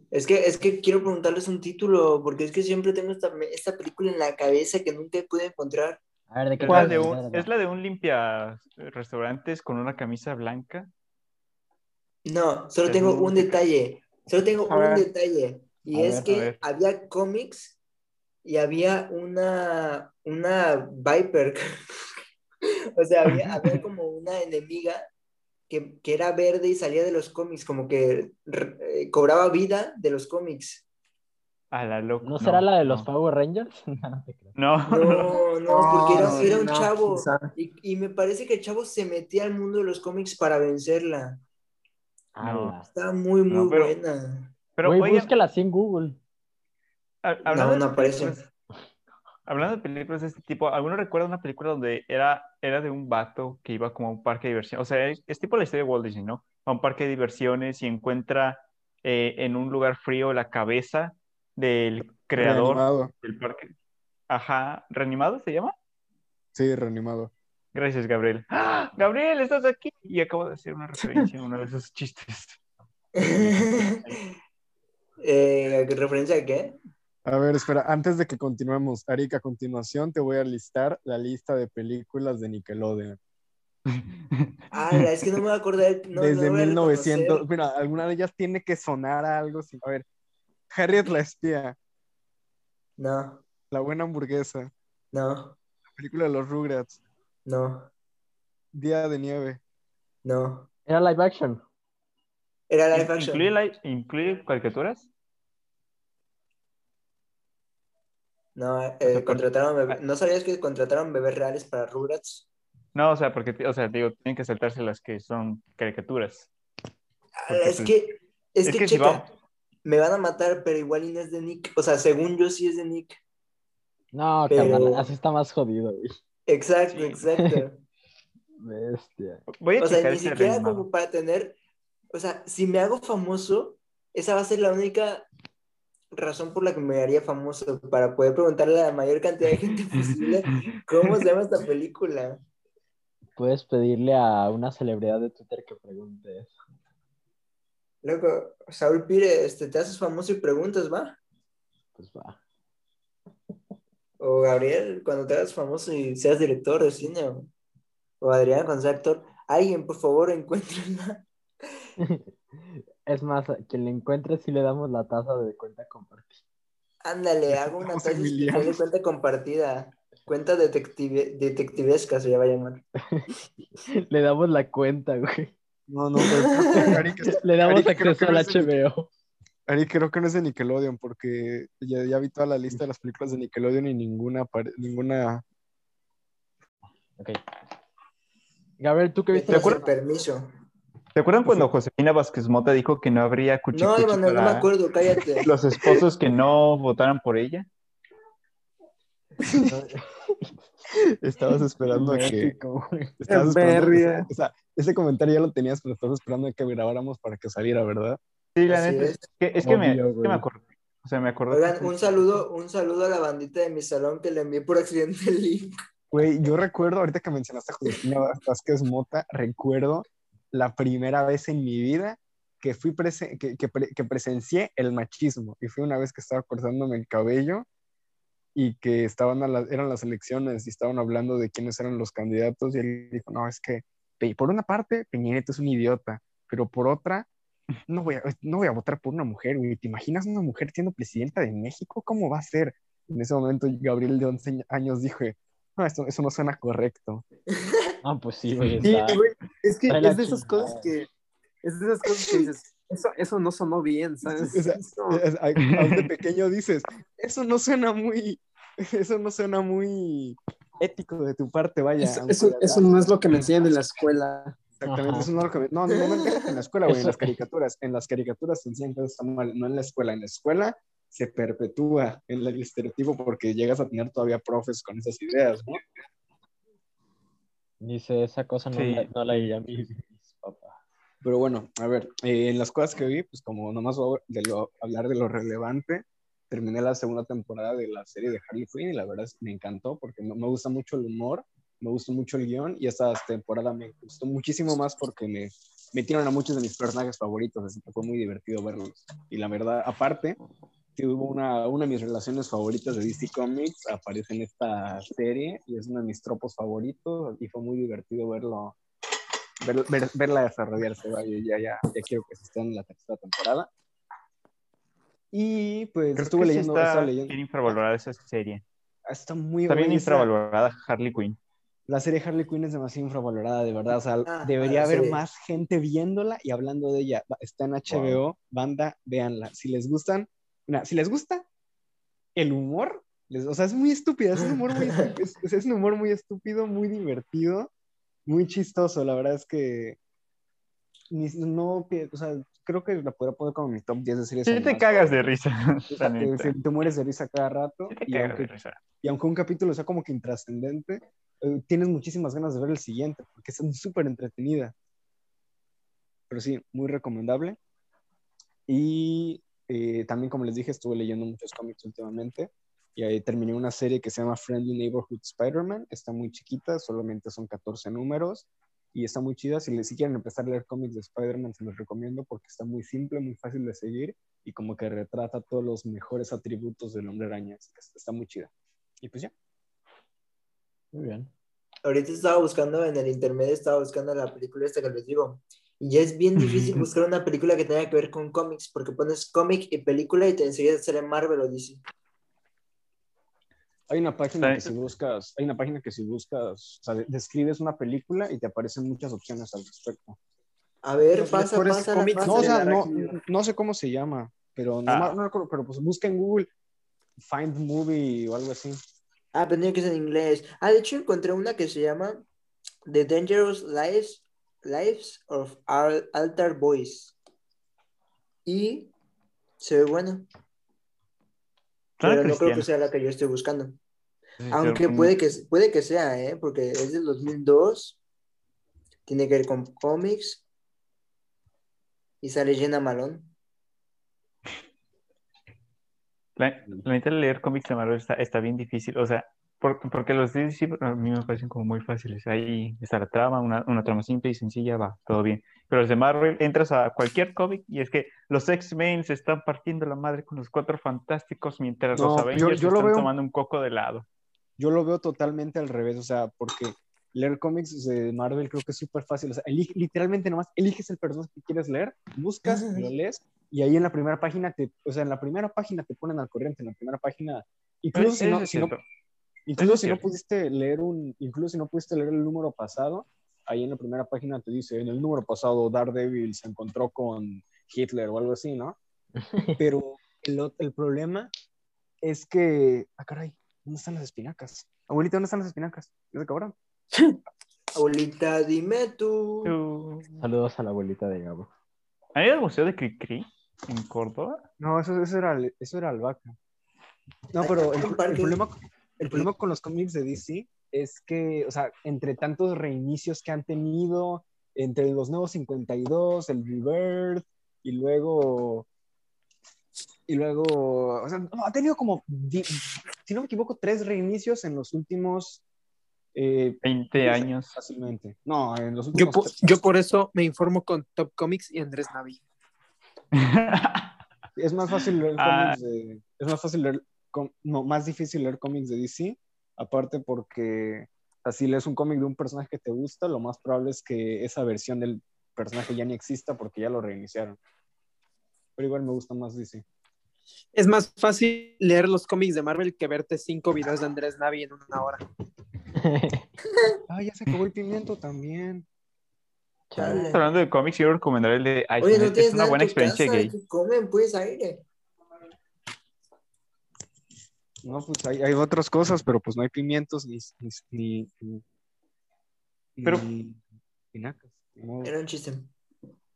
Es que, es que quiero preguntarles un título, porque es que siempre tengo esta, esta película en la cabeza que nunca pude encontrar. A ver, ¿de qué Es ¿Cuál? la, de trata? un, es la de un limpia restaurantes con una camisa blanca. No, solo tengo un- un detalle. Solo tengo A un ver. detalle. Y A es ver, que había cómics y había una, una Viper. o sea, había, había como una enemiga que, que era verde y salía de los cómics, como que eh, cobraba vida de los cómics. A la loca. ¿No será la de los no. Power Rangers? No, no te creo. No, porque era, era un no, chavo. Y, y me parece que el chavo se metía al mundo de los cómics para vencerla. Ala. Estaba muy, muy No, pero- buena. Pero Güey, oigan, búscala así en Google. ha- hablando, no de aparece. películas- hablando de películas de este tipo, ¿alguno recuerda una película donde era, era de un vato que iba como a un parque de diversiones? O sea, es, es tipo la historia de Walt Disney, ¿no? A un parque de diversiones y encuentra eh, en un lugar frío la cabeza del creador Reanimado. del parque. Ajá, ¿reanimado se llama? Sí, reanimado. Gracias, Gabriel. ¡Ah! Gabriel, estás aquí. Y acabo de hacer una referencia a uno de esos chistes. eh, ¿Referencia a qué? A ver, espera, antes de que continuemos, Arik, a continuación te voy a listar la lista de películas de Nickelodeon. Ah, es que no me voy a acordar. No, Desde no voy a 1900, reconocer. mira, alguna de ellas tiene que sonar a algo. sin- A ver, Harriet la espía, No, La buena hamburguesa, no, la película de los Rugrats, no, Día de nieve. no. Era live action. Era live action. ¿Incluye, li- ¿Incluye caricaturas? No, eh, sea, por- contrataron bebé- ¿No sabías que contrataron bebés reales para Rugrats? No, o sea, porque, o sea, digo, tienen que saltarse las que son caricaturas. Ah, Porque, es pues, que, es, es que, que si checa, va- me van a matar, pero igual y no es de Nick. O sea, según yo sí es de Nick. No, Pero- carnal, así está más jodido, güey. Exacto, Sí. exacto. Bestia. Voy a O sea, ni siquiera como para tener, o sea, si me hago famoso, esa va a ser la única razón por la que me haría famoso, para poder preguntarle a la mayor cantidad de gente posible cómo se llama esta película. Puedes pedirle a una celebridad de Twitter que pregunte eso. Loco, Saúl Pire, este, te haces famoso y preguntas, ¿va? Pues va. O Gabriel, cuando te hagas famoso y seas director de cine, o, o Adrián cuando sea actor, alguien, por favor, encuéntrenla. Es más, a quien le encuentre si le damos la taza de cuenta compartida. Ándale, hago una especial de cuenta compartida. Cuenta detective, detectivesca se va a llamar. Le damos la cuenta, güey. No, no, pero Le damos acceso al HBO. Arik, creo que no es de Nickelodeon, porque ya, ya vi toda la lista de las películas de Nickelodeon y ninguna, ninguna Ok. Gabriel, ¿tú qué viste? ¿Te acuerdas? Permiso. ¿Te acuerdan cuando Josefina Vázquez Mota dijo que no habría No, cuchicuchi Iván, no me para acuerdo, cállate. los esposos que no votaran por ella? Estabas esperando a que. Estabas esperando, o sea, ese comentario ya lo tenías, pero estabas esperando a que grabáramos para que saliera, ¿verdad? Sí, la Así neta. es. Es que, es que me, Obvio, es que me acordé. O sea, me acordé. Oigan, un saludo, un saludo a la bandita de mi salón que le envié por accidente el link. Güey, yo recuerdo, ahorita que mencionaste a Josefina Vázquez Mota, recuerdo la primera vez en mi vida que fui presen- que, que pre- que presencié el machismo. Y fue una vez que estaba cortándome el cabello y que estaban a la- eran las elecciones y estaban hablando de quiénes eran los candidatos. Y él dijo, no, es que por una parte, Peña Nieto es un idiota, pero por otra, no voy a, no voy a votar por una mujer, güey. ¿Te imaginas una mujer siendo presidenta de México? ¿Cómo va a ser? En ese momento, Gabriel de 11 años dijo, no, esto- eso no suena correcto. Ah, pues sí, güey. Sí, está- güey, es que es de esas cosas que, es de esas cosas que dices, eso, eso no sonó bien, ¿sabes? O sea, Eso- es- a- aún de pequeño dices, eso no suena muy, eso no suena muy, ético de tu parte, vaya. Eso, eso- eso no es lo que me enseñan en la escuela. Exactamente, Ajá. eso no es lo que me- No, no, no en la escuela, güey, en las caricaturas. En las caricaturas te enseñan que eso está mal, no en la escuela. En la escuela se perpetúa en el estereotipo porque llegas a tener todavía profes con esas ideas, ¿no? Dice, esa cosa no, Sí. la, no la diría mi papá. Pero bueno, a ver, eh, en las cosas que vi, pues como nomás voy a de lo- hablar de lo relevante, terminé la segunda temporada de la serie de Harley Quinn y la verdad es que me encantó porque me, me gusta mucho el humor, me gustó mucho el guion y esta temporada me gustó muchísimo más porque me metieron a muchos de mis personajes favoritos, así que fue muy divertido verlos. Y la verdad, aparte, hubo una, una de mis relaciones favoritas de DC Comics, aparece en esta serie y es uno de mis tropos favoritos y fue muy divertido verlo, ver- ver- verla desarrollarse. vaya, ya, ya, ya quiero que se esté en la tercera temporada. Y pues Creo estuve que sí leyendo, está estaba leyendo. bien infravalorada esa serie. Está muy Está bien infravalorada Harley Quinn. La serie Harley Quinn es demasiado infravalorada, de verdad. O sea, Ah, debería haber serie. más gente viéndola y hablando de ella. Está en HBO, banda, véanla. Si les gustan, mira, si les gusta el humor, les- o sea, es muy estúpida, es un humor muy, es, es- es un humor muy estúpido, muy divertido, muy chistoso. La verdad es que ni- no, o sea, creo que la podría poner como mi top 10 de series. Sí te animadas cagas de risa. Te, neta. te mueres de risa cada rato. Sí te y cagas aunque de risa. y aunque un capítulo sea como que intrascendente, eh, tienes muchísimas ganas de ver el siguiente, porque es súper entretenida. Pero sí, muy recomendable. Y eh, también, como les dije, estuve leyendo muchos cómics últimamente. Y ahí terminé una serie que se llama Friendly Neighborhood Spider-Man. Está muy chiquita, solamente son 14 números. Y está muy chida. Si, les, si quieren empezar a leer cómics de Spider-Man, se los recomiendo porque está muy simple, muy fácil de seguir y como que retrata todos los mejores atributos del hombre araña. Así que está- muy chida. Y pues ya. Muy bien. Ahorita estaba buscando en el intermedio, estaba buscando la película esta que les digo. Y ya es bien difícil buscar una película que tenga que ver con cómics, porque pones cómic y película y te enseguida sale Marvel o DC. Hay una página que si buscas, hay una página que si buscas, o sea, de- describes una película y te aparecen muchas opciones al respecto. A ver, Los pasa, pasa, cómics pasa. No, o sea, la no, no sé cómo se llama, pero no, Ah. no recuerdo, pero pues busca en Google Find Movie o algo así. Ah, pero tiene que ser en inglés. Ah, de hecho encontré una que se llama The Dangerous Lives, Lives of Al- Altar Boys. Y se ve buena, Suena pero no creo que sea la que yo estoy buscando. Sí, Aunque pero- puede que, puede que sea, ¿eh? Porque es del 2002. Tiene que ver con cómics. Y sale Jenna Malone. La, la neta, leer cómics de Marvel está, está bien difícil. O sea, por- porque los de DC a mí me parecen como muy fáciles. Ahí está la trama, una, una trama simple y sencilla, va, todo bien. Pero los de Marvel, entras a cualquier cómic y es que los X-Men se están partiendo la madre con los cuatro fantásticos mientras No, los Avengers yo lo están veo- tomando un coco de helado. Yo lo veo totalmente al revés, o sea, porque leer cómics de Marvel creo que es súper fácil. O sea, elige- literalmente nomás eliges el personaje que quieres leer, buscas, lo lees, y ahí en la primera página te, o sea, en la primera página te ponen al corriente, en la primera página, incluso si Eso no, es si no-. Incluso si no pudiste leer un, incluso si no pudiste leer el número pasado, ahí en la primera página te dice, en el número pasado Daredevil se encontró con Hitler o algo así, ¿no? Pero el, el problema es que, ah, caray, ¿dónde están las espinacas? Abuelita, ¿dónde están las espinacas? ¿Ya se acabaron? Abuelita, dime tú. Tú- Saludos a la abuelita de Gabo. ¿Han ido al Museo de Cricri en Córdoba? No, eso, eso era, el- eso era albahaca. No, pero el, el problema, el problema con los cómics de DC es que, o sea, entre tantos reinicios que han tenido, entre los nuevos 52, el Rebirth, y luego, y luego, o sea, no, ha tenido como, si no me equivoco, tres reinicios en los últimos... eh, 20 diez años. Fácilmente. No, en los Yo, últimos... po- yo por eso me informo con Top Comics y Andrés Navi. Es más fácil leer Ah. cómics de. Es más fácil leer. Com- No, más difícil leer cómics de DC. Aparte porque así lees un cómic de un personaje que te gusta, lo más probable es que esa versión del personaje ya ni exista porque ya lo reiniciaron. Pero igual me gusta más DC. Es más fácil leer los cómics de Marvel que verte cinco videos de Andrés Navi en una hora. Ah, ya se acabó el pimiento también. Chale. Hablando de cómics, quiero recomendar el de Oye, no es una buena experiencia gay. ¿qué comen? Pues aire. No, pues hay, hay otras cosas, pero pues no hay pimientos ni. ni, ni, ni- Pero-. Era un chiste.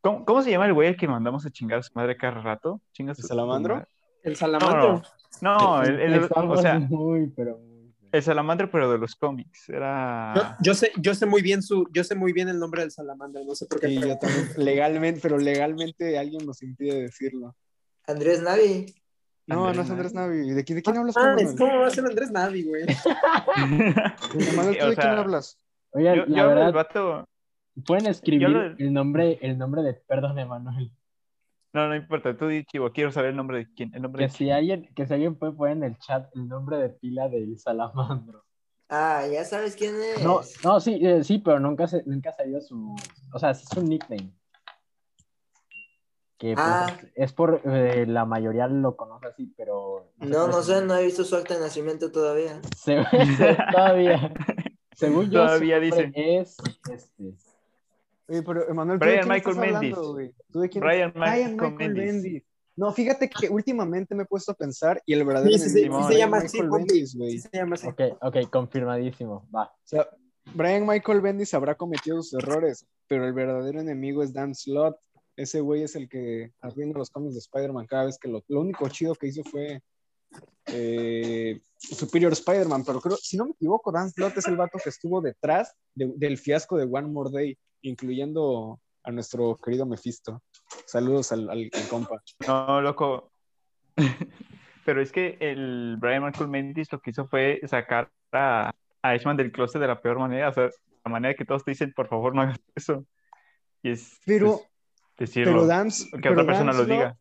¿Cómo, cómo se llama el güey al que mandamos a chingar a su madre cada rato? Chinga ¿El salamandro? El salamandro. no, no, el, el- Estamos o sea, muy, pero muy. el salamandro, pero de los cómics. Yo, Era. yo sé, yo sé muy bien su, yo sé muy bien el nombre del salamandro, no sé por qué. Sí, pero- yo también, legalmente, pero legalmente alguien nos impide decirlo. Andrés Navi. No, Andrés no es Andrés Navi. Navi. ¿De quién, de quién hablas tú, Ah, Manuel? ¿Cómo va a ser Andrés Navi, güey? Manuel, ¿tú O de quién hablas? Oigan, Yo, la yo verdad, vato. pueden escribir lo- el nombre, el nombre de, perdón, Emanuel. No, no importa, tú di chivo, quiero saber el nombre de quién. El nombre Que de si alguien, que si alguien puede poner en el chat el nombre de pila del salamandro. Ah, ya sabes quién es. No, no, sí, eh, sí, pero nunca se, nunca ha salido su, o sea, sí es un nickname. Que pues, Ah. es, por, eh, la mayoría lo conoce así, pero... No, no sé, no he visto su acta de nacimiento todavía. Se- se- todavía. Según yo, Todavía dice. es este. Oye, pero Emanuel, ¿tú Brian de quién Michael estás hablando, Bendis. güey? ¿Tú de quién? Brian Brian Michael Michael Bendis. Bendis. No, fíjate que últimamente me he puesto a pensar y el verdadero Sí, sí, sí, enemigo sí es se Brian llama así, Michael Pompi. Bendis, güey. Sí se llama así. Ok, ok, confirmadísimo. Va. O sea, Brian Michael Bendis habrá cometido sus errores, pero el verdadero enemigo es Dan Slott. Ese güey es el que arruina los cómics de Spider-Man cada vez que lo, lo único chido que hizo fue eh, Superior Spider-Man, pero creo, si no me equivoco, Dan Slott es el vato que estuvo detrás de- del fiasco de One More Day, incluyendo a nuestro querido Mephisto. Saludos al, al- al compa. No, loco. Pero es que el Brian Michael Bendis lo que hizo fue sacar a, a del closet de la peor manera. O sea, la manera que todos te dicen, por favor, no hagas eso. Y es Pero, pues, decirlo. pero Dan, que pero otra persona Dan lo diga.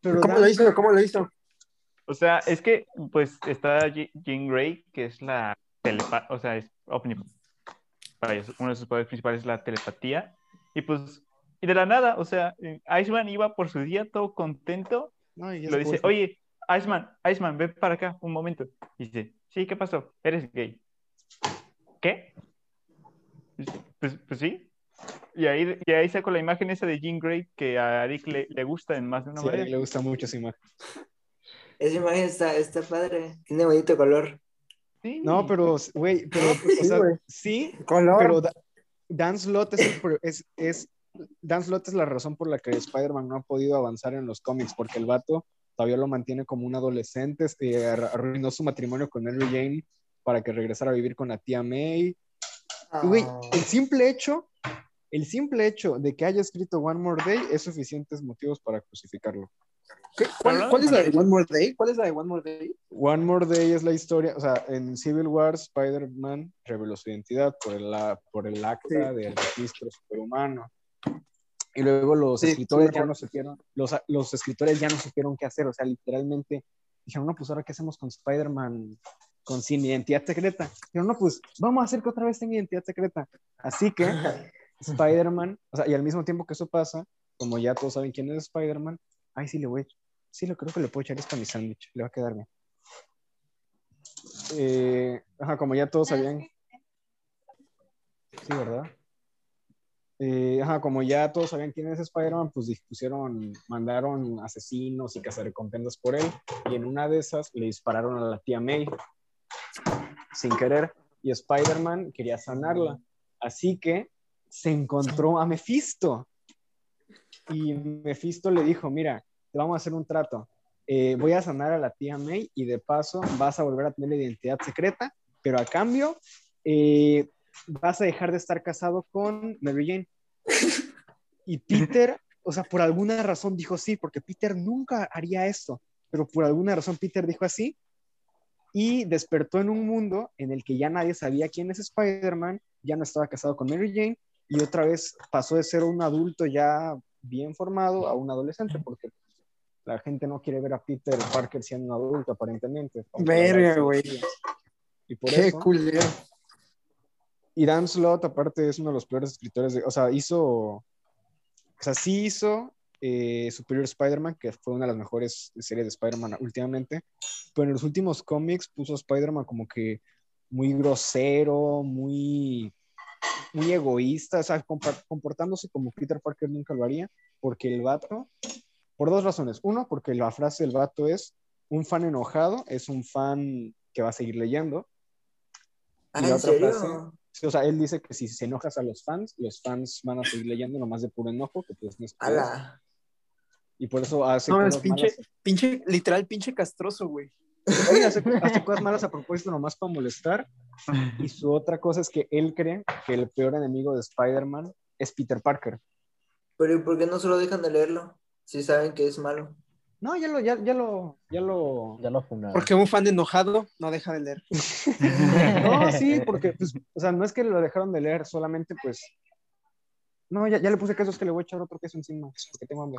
pero ¿Cómo Dan lo hizo? ¿Cómo lo hizo? O sea, es que, pues, está Je- Jean Grey, que es la telepa o sea, es uno de sus poderes principales es la telepatía. Y pues, y de la nada, o sea, eh, Iceman iba por su día todo contento No, y lo dice, oye, Iceman, Iceman, ven para acá un momento. Y dice, sí, ¿qué pasó? Eres gay. ¿Qué? Pues, pues sí. Y ahí, y ahí saco la imagen esa de Jean Grey que a Eric le, le gusta en más de una Sí, a manera. él le gusta mucho esa imagen. Esa imagen está, está padre. Tiene bonito color. Sí. No, pero, güey, pero, o Sí, sea, güey. sí, Color. pero Da- Dan Slott es, el es, es- Dan Slott es la razón por la que Spider-Man no ha podido avanzar en los cómics, porque el vato todavía lo mantiene como un adolescente, este, ar- arruinó su matrimonio con Mary Jane para que regresara a vivir con la tía May. Y, güey, Ah. el simple hecho, el simple hecho de que haya escrito One More Day es suficientes motivos para crucificarlo. ¿Qué- ¿Cuál, cuál es la de One More Day? ¿Cuál es la de One More Day? One More Day es la historia, o sea, en Civil War Spider-Man reveló su identidad por el, la- por el acta Sí. del registro superhumano. Y luego los Sí, escritores ya no supieron, los, los escritores ya no supieron qué hacer, o sea, literalmente dijeron, no, pues ahora qué hacemos con Spider-Man con sin identidad secreta. Dijeron, no, pues vamos a hacer que otra vez tenga identidad secreta. Así que Spider-Man, o sea, y al mismo tiempo que eso pasa, como ya todos saben quién es Spider-Man, ay, sí le voy, sí, lo creo que le puedo echar esto a mi sándwich, le va a quedar bien. Eh, ajá, como ya todos sabían. Sí, ¿verdad? Eh, ajá, como ya todos sabían quién es Spider-Man, pues dispusieron, mandaron asesinos y cazarrecompensas por él, y en una de esas le dispararon a la tía May sin querer, y Spider-Man quería sanarla. Así que se encontró a Mephisto. Y Mephisto le dijo, mira, te vamos a hacer un trato. Eh, voy a sanar a la tía May y de paso vas a volver a tener la identidad secreta, pero a cambio eh, vas a dejar de estar casado con Mary Jane. Y Peter, o sea, por alguna razón dijo sí, porque Peter nunca haría esto, pero por alguna razón Peter dijo así y despertó en un mundo en el que ya nadie sabía quién es Spider-Man, ya no estaba casado con Mary Jane y otra vez pasó de ser un adulto ya bien formado a un adolescente, porque la gente no quiere ver a Peter Parker siendo un adulto aparentemente. Verga, güey. Y por Qué eso, culero. y Dan Slott, aparte, es uno de los peores escritores de. O sea, hizo. O sea, sí hizo eh, Superior Spider-Man, que fue una de las mejores series de Spider-Man últimamente. Pero en los últimos cómics puso a Spider-Man como que muy grosero, muy. Muy egoísta, o sea, comportándose como Peter Parker nunca lo haría, porque el vato, por dos razones. Uno, porque la frase del vato es: un fan enojado es un fan que va a seguir leyendo. Ah, Y la ¿en otra serio? frase- o sea, él dice que si se enojas a los fans, los fans van a seguir leyendo nomás de puro enojo, que pues no es. Y por eso hace No, es pinche, malas. pinche, literal, pinche castroso, güey. Oye, hace, hace cosas malas a propósito nomás para molestar. Y su otra cosa es que él cree que el peor enemigo de Spider-Man es Peter Parker. Pero ¿y por qué no solo dejan de leerlo? Si saben que es malo. No, ya lo, ya, ya lo, ya lo. Ya lo fundaron. Porque un fan enojado no deja de leer. No, sí, porque, pues, o sea, no es que lo dejaron de leer, solamente pues. No, ya, ya le puse queso, es que le voy a echar otro queso encima, porque tengo hambre.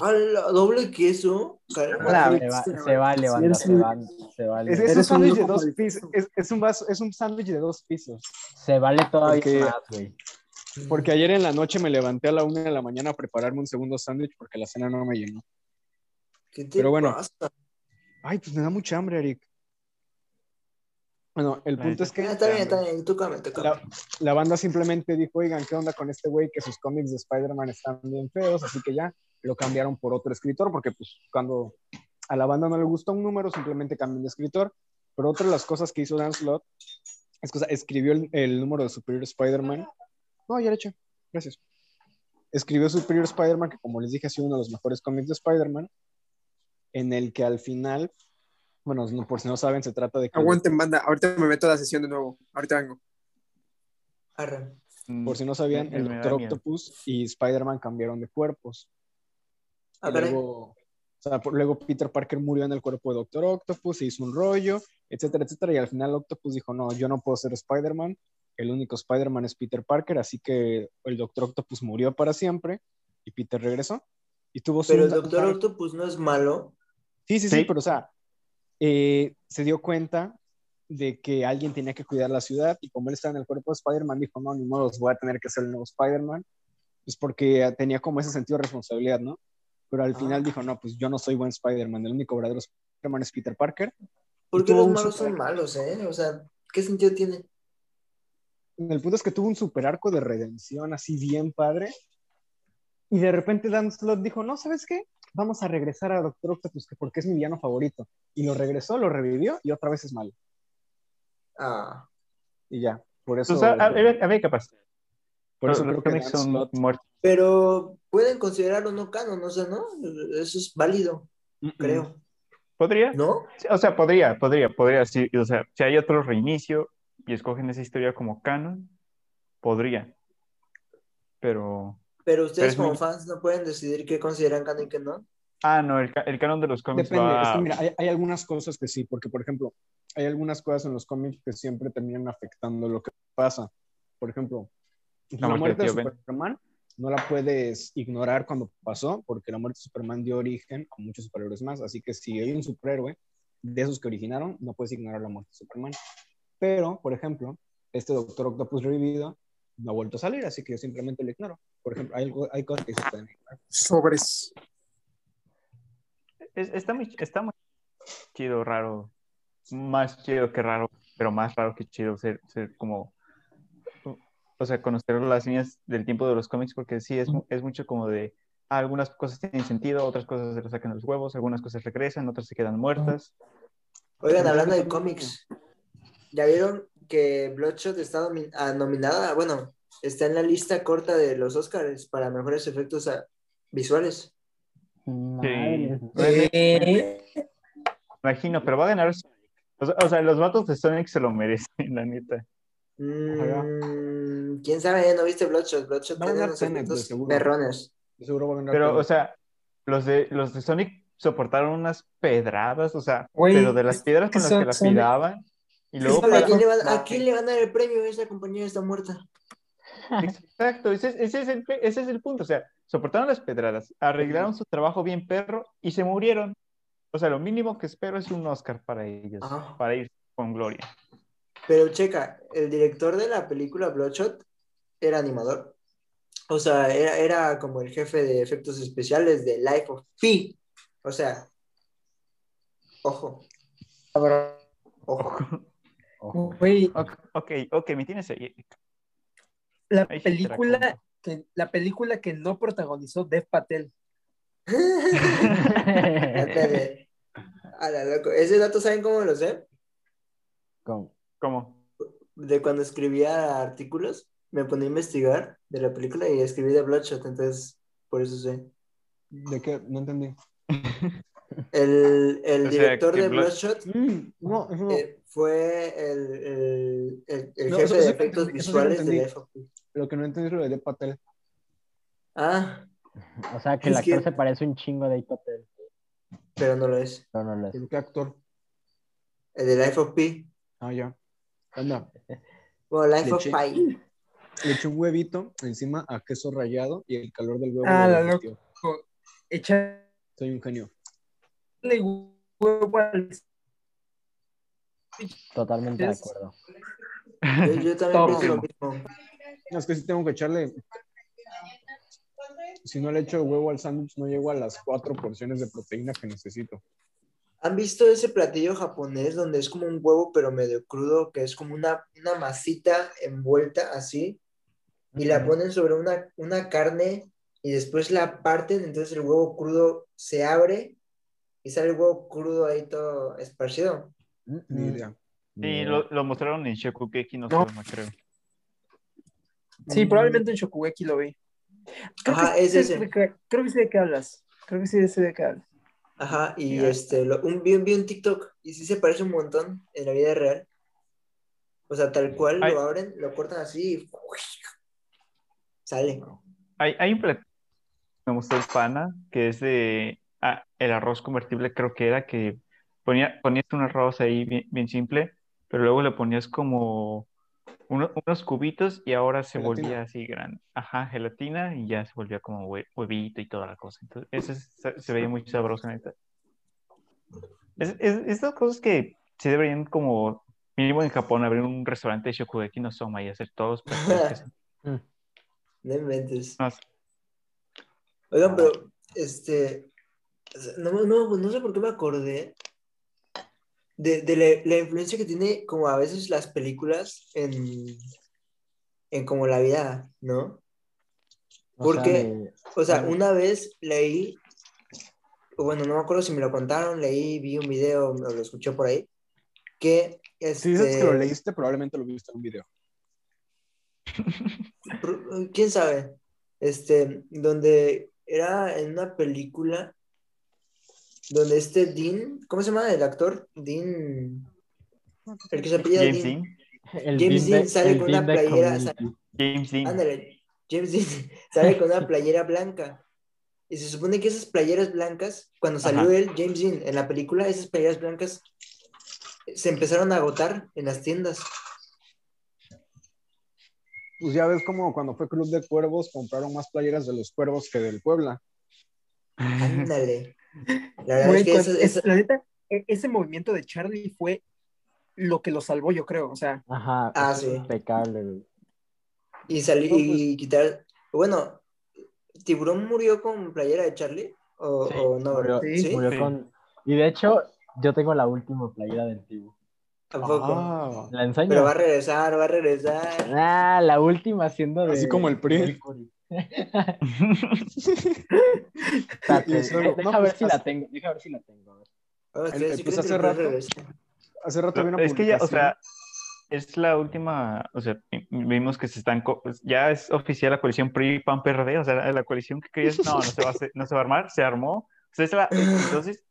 ¿Doble queso? Caramba. Se, va, se banda, eres se, va- se vale. Es, es un Eres un sándwich de loco dos por el pisos, es, es un vaso, es un sándwich de dos pisos. Se vale todavía Porque- más, güey. Porque ayer en la noche me levanté a la una de la mañana a prepararme un segundo sándwich porque la cena no me llenó. ¿Qué te Pero bueno. pasa? Ay, pues me da mucha hambre, Eric. Bueno, el punto es que Ah, está bien, está bien. Tú come, tú come. la, la banda simplemente dijo, oigan, ¿qué onda con este güey? Que sus cómics de Spider-Man están bien feos, así que ya lo cambiaron por otro escritor, porque pues cuando a la banda no le gusta un número, simplemente cambian de escritor. Pero otra de las cosas que hizo Dan Slott es que o sea, escribió el, el número de Superior Spider-Man. No, ya lo he hecho. Gracias. Escribió Superior Spider-Man, que como les dije, ha sido uno de los mejores cómics de Spider-Man, en el que al final, bueno, no- por si no saben, se trata de que... Aguanten, banda. Ahorita me meto a la sesión de nuevo. Ahorita vengo. Arre. Por si no sabían, el Doctor. Octopus y Spider-Man cambiaron de cuerpos. Y caray. luego, o sea, por- luego Peter Parker murió en el cuerpo de Doctor Octopus, se hizo un rollo, etcétera, etcétera. Y al final Octopus dijo, no, yo no puedo ser Spider-Man. El único Spider-Man es Peter Parker, así que el Doctor Octopus murió para siempre y Peter regresó. Y tuvo su- Pero el Doctor Octopus no es malo. Sí, sí, sí, Sí. pero o sea, eh, se dio cuenta de que alguien tenía que cuidar la ciudad y como él estaba en el cuerpo de Spider-Man, dijo, no, ni modo, voy a tener que ser el nuevo Spider-Man, pues porque tenía como ese sentido de responsabilidad, ¿no? Pero al Ah. final dijo, no, pues yo no soy buen Spider-Man, el único verdadero Spider-Man es Peter Parker. ¿Por qué tuvo los malos son malos, eh? O sea, ¿qué sentido tiene? El punto es que tuvo un super arco de redención así bien padre. Y de repente Dan Slott dijo, no, ¿sabes qué? Vamos a regresar a Doctor Octopus, que porque es mi villano favorito. Y lo regresó, lo revivió y otra vez es malo. Ah, Y ya, por eso... Sea, a, a ver, a ver qué pasa. por eso los creo que son Slott- muertos. pero pueden considerarlo no canon, o sea, ¿no? Eso es válido, Mm, mm. creo. ¿Podría? ¿No? Sí, O sea, podría, podría, podría, sí. O sea, si hay otro reinicio y escogen esa historia como canon, podría. Pero. Pero ustedes es como muy- fans no pueden decidir qué consideran canon y qué no. Ah, no, el, el canon de los cómics Depende, va. es que mira, hay, hay algunas cosas que sí, porque por ejemplo, hay algunas cosas en los cómics que siempre terminan afectando lo que pasa. Por ejemplo, la, muerte muerte de. Superman no la puedes ignorar cuando pasó, porque la muerte de Superman dio origen a muchos superhéroes más. Así que si hay un superhéroe de esos que originaron, no puedes ignorar la muerte de Superman. Pero, por ejemplo, este Doctor Octopus revivido no ha vuelto a salir, así que yo simplemente lo ignoro. Por ejemplo, hay, hay cosas que se pueden ignorar. Sobres. Es- está, muy, está muy chido, raro. Más chido que raro, pero más raro que chido ser, ser como. O sea, conocer las líneas del tiempo de los cómics, porque sí, es, es mucho como de. ah, algunas cosas tienen sentido, otras cosas se le sacan los huevos, algunas cosas regresan, otras se quedan muertas. Oigan, hablando de cómics, ¿ya vieron que Bloodshot está nomi- ah, nominada? Bueno, está en la lista corta de los Oscars para mejores efectos ah, visuales. Eh, Imagino, pero va a ganar. O sea, o sea, los vatos de Sonic se lo merecen, la neta. mm, ¿Quién sabe? ¿No viste Bloodshot? Bloodshot Va tiene unos Tenet, de efectos seguro. perrones. Seguro va a ganar Pero, Tenet. o sea, los de, los de Sonic soportaron unas pedradas, o sea, pero de las piedras que con las son- que la tiraban. Y luego ¿A quién, le van, a quién le van a dar el premio? Esa compañía está muerta. Exacto, ese, ese es el, ese es el punto. O sea, soportaron las pedradas, arreglaron su trabajo bien perro y se murieron. O sea, lo mínimo que espero es un Oscar para ellos, Ajá. para ir con gloria. Pero checa, el director de la película Bloodshot era animador. O sea, era, era como el jefe de efectos especiales de Life of Pi. O sea, ojo, ojo. Ojo. Güey, Ok, ok, ok, me tienes ahí. la Ahí película que, la película que no protagonizó Dev Patel. A la loco. Ese dato, ¿saben cómo lo sé? Con- ¿Cómo? De cuando escribía artículos, me ponía a investigar de la película y escribí de Bloodshot, entonces por eso sé. ¿De qué? No entendí. El, el sea, director de Blood- Bloodshot Mm, no, no. eh, fue el, el, el- el No, jefe eso- de eso efectos entendí, eso visuales de la entendí. FOP. Lo que no entendí es lo de Dev Patel. Ah, O sea, que el actor que- se parece un chingo de Patel, pero no lo es. pero no lo es. ¿El qué actor? El de Life of Pi. Ah, ya. Anda. Bueno, Life of. Pi. Le eché un huevito encima a queso rallado y el calor del huevo. Ah, lo la derritió. Echarle Soy un genio. huevo al Totalmente de acuerdo. Yo, yo también pienso lo mismo. No, es que sí tengo que echarle. Si no le echo huevo al sándwich, no llego a las cuatro porciones de proteína que necesito. ¿Han visto ese platillo japonés donde es como un huevo pero medio crudo, que es como una, una masita envuelta así? Y la ponen sobre una, una carne y después la parten, entonces el huevo crudo se abre y sale el huevo crudo ahí todo esparcido. Mm, Ni mm, idea. idea. lo, lo mostraron en Shokugeki no, No. Soma, creo. Sí, probablemente en Shokugeki lo vi. Creo Ajá, que es sí ese. sé de qué- Creo que sé de qué hablas. Creo que sí sé de qué hablas. Ajá, y este, lo, un, vi, vi un TikTok y sí se parece un montón en la vida real. O sea, tal cual lo abren, lo cortan así y sale. Hay, hay un platillo que me gustó el pana, que es de ah, el arroz convertible, creo que era, que ponía, ponías un arroz ahí bien, bien simple, pero luego le ponías como uno- unos cubitos y ahora se Gelatina. volvía así grande. Ajá, gelatina y ya se volvía como hue- huevito y toda la cosa. Entonces, eso es- se, se veía muy sabroso, neta. Es, es- estas cosas que se deberían como, mínimo en Japón, abrir un restaurante de Shokugeki no Soma y hacer todos los se- No inventes. no. Oigan, pero, este, no, no, no sé por qué me acordé de, de la, la influencia que tiene como a veces las películas en, en como la vida, ¿no? O ¿por sea, qué? de- O sea, una vez leí, bueno, no me acuerdo si me lo contaron, leí, vi un video, o lo escuché por ahí, que Si dices que lo este, leíste, probablemente lo viste en un video. Quién sabe, este, donde era en una película donde este Dean, ¿cómo se llama el actor? Dean, el que se apellida James Dean. Dean. el James Dean Dean de- sale con una Dean de playera. James Dean. Ándale, James Dean sale con una playera blanca. Y se supone que esas playeras blancas, cuando salió Ajá. él, James Dean, en la película, esas playeras blancas se empezaron a agotar en las tiendas. Pues ya ves como cuando fue Club de Cuervos compraron más playeras de los cuervos que del Puebla. Ándale. La verdad es que cuando- esa- es- esa- la neta, e- ese movimiento de Charlie fue lo que lo salvó, yo creo. O sea, Ajá, Ah, sí. impecable, güey. Y salir No, pues- y quitar. Bueno, ¿Tiburón murió con playera de Charlie? ¿O, Sí, o no? murió, Sí. murió Sí. con... Y de hecho, yo tengo la última playera del Tibu. Tampoco. Ah, ¿La enseño? Pero va a regresar, va a regresar. Ah, la última siendo de... Así como el PRI. Y solo- deja no, ver pues, si la tengo, deja ver si la tengo. pues hace rato- hace rato vi una Es que ya, o sea, es la última, o sea, vimos que se están, co- ya es oficial la coalición PRI-PAN-PRD, o sea, la, coalición que creías, no, no se va a, hacer- no se va a armar, se armó. O sea, es la, entonces,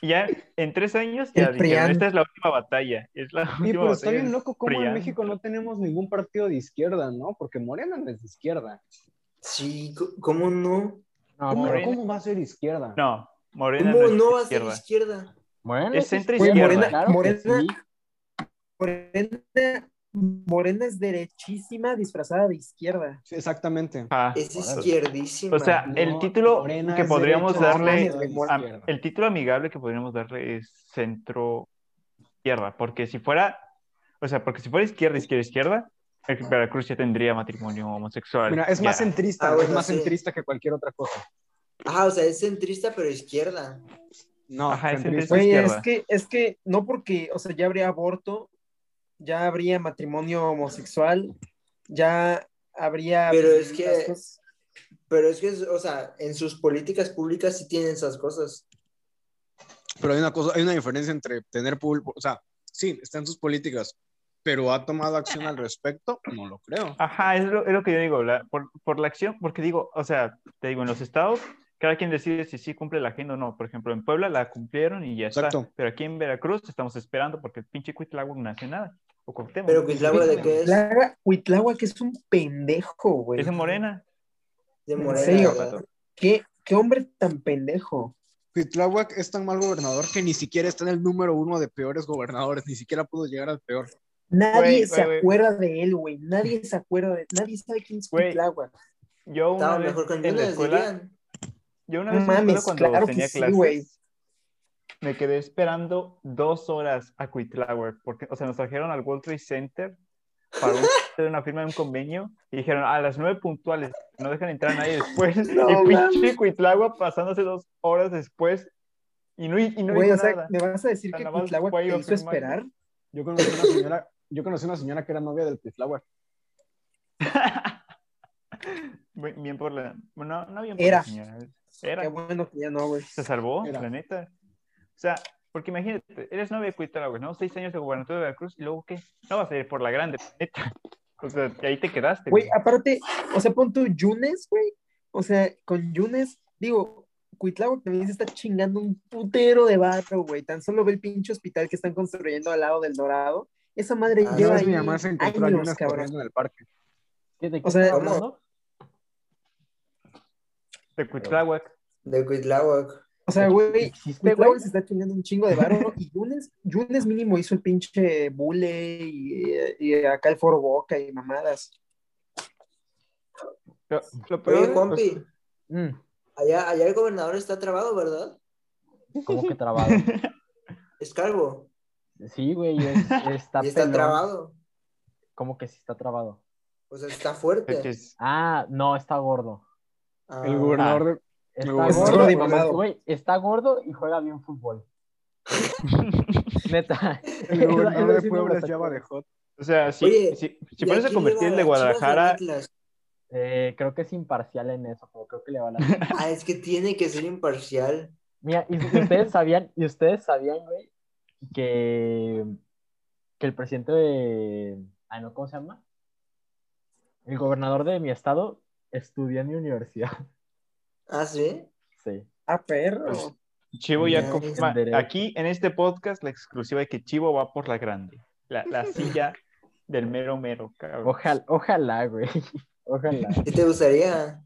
ya en tres años ya dijeron, esta es la última batalla, es la Sí, última pero está batalla. bien loco cómo en. México no tenemos ningún partido de izquierda, ¿no? Porque Morena no es de izquierda. Sí, ¿cómo no? No, ¿Cómo, va a ser izquierda? No, Morena ¿Cómo no es no va a ser izquierda. Morena Es es centro izquierda, izquierda. claro Morena- sí. Morena, Morena es derechísima disfrazada de izquierda. Sí, exactamente. Ah, Es izquierdísima. O sea, No, el título Morena que podríamos darle, el título amigable que podríamos darle es centro izquierda, porque si fuera, o sea, porque si fuera izquierda, izquierda, izquierda, Veracruz ya tendría matrimonio homosexual. Mira, es más Ya. centrista, Ah, bueno, es más sí. centrista que cualquier otra cosa. Ajá, o sea, es centrista, pero izquierda. No, Ajá, es centrista. izquierda. es que, es que no porque, o sea, ya habría aborto, ya habría matrimonio homosexual, ya habría. Pero pues, es que- cosas- Pero es que, o sea, en sus políticas públicas sí tienen esas cosas. Pero hay una cosa, hay una diferencia entre tener público, o sea, sí, está en sus políticas, pero ha tomado acción al respecto, no lo creo. Ajá, es lo, es lo que yo digo, la- por, por la acción, porque digo, o sea, te digo, en los estados, cada quien decide si sí cumple la agenda o no. Por ejemplo, en Puebla la cumplieron y ya Exacto. está. Pero aquí en Veracruz estamos esperando porque el pinche Cuitláhuac no hace nada. O Cuauhtémoc. Pero Cuitlagua de qué es? Huitláhuac es un pendejo, güey. Es de Morena. De ¿En Morena. serio? ¿verdad? ¿Qué, qué hombre tan pendejo. Cuitláhuac es tan mal gobernador que ni siquiera está en el número uno de peores gobernadores, ni siquiera pudo llegar al peor. Nadie Güey, se güey. acuerda de él, güey. Nadie se acuerda de Nadie sabe quién es Güey, Huitláhuac. Yo una Estaba vez mejor con en la escuela, dirían. yo una vez en la escuela mames, cuando claro que tenía sí, clases, güey. me quedé esperando dos horas a Cuitláhuac, porque, o sea, nos trajeron al World Trade Center para hacer una firma de un convenio y dijeron a las nueve puntuales, no dejan entrar a nadie después. No y pinche. Cuitláhuac pasándose dos horas después y no, y no Güey, hizo o sea, nada. ¿me vas a decir O sea, que ahí te hizo esperar? Yo conocí una señora, yo conocí una señora que era novia del Cuitláhuac. Bien por la... No, no bien por Era. la señora. Era. Qué bueno que ya no, güey. Se salvó, Era. la neta. O sea, porque imagínate, eres novia de Cuitláhuac, ¿no? Seis años de gubernatura de Veracruz y luego ¿qué? No vas a ir por la grande, neta. O sea, y ahí te quedaste. Güey, aparte, o sea, pon tu Yunes, güey. O sea, con Yunes, digo, Cuitláhuac también se está chingando un putero de barro, güey. Tan solo ve el pinche hospital que están construyendo al lado del Dorado. Esa madre Ah, lleva ahí mi mamá se encontró a años, cabrón. corriendo en el parque. ¿Qué, ¿De qué O sea, estás hablando? De Cuitláhuac. De Cuitláhuac. O sea, güey. Cuitláhuac se está chingando un chingo de barro y Yunes, Yunes mínimo hizo el pinche bule y, y acá el foro boca y mamadas. Lo, lo Oye, Juanpi, Mm, allá, allá el gobernador está trabado, ¿verdad? ¿Cómo que trabado? Es calvo. Sí, güey, es- está, y está pelón. trabado. ¿Cómo que sí está trabado? O sea, está fuerte. es- Ah, no, está gordo. Ah, El gobernador de... Está gobernador gordo, de y mamado. güey, está gordo y juega bien fútbol. Neta. El gobernador de Puebla es Java de Hot. o sea, si, Oye, si, si ¿y pones a convertir el de Guadalajara? Eh, creo que es imparcial en eso, pero creo que le va a la... Ah, es que tiene que ser imparcial. Mira, y, y ustedes sabían, y ustedes sabían, güey, que, que el presidente de... Ay, no, ¿cómo se llama? El gobernador de mi estado estudió en mi universidad. Ah, sí. Sí. Ah, perro. Pues, Chivo ya confirma. Aquí en este podcast, la exclusiva es que Chivo va por la grande. La, la silla del mero mero, cabrón. Ojalá, ojalá, güey. Ojalá. ¿Qué te gustaría?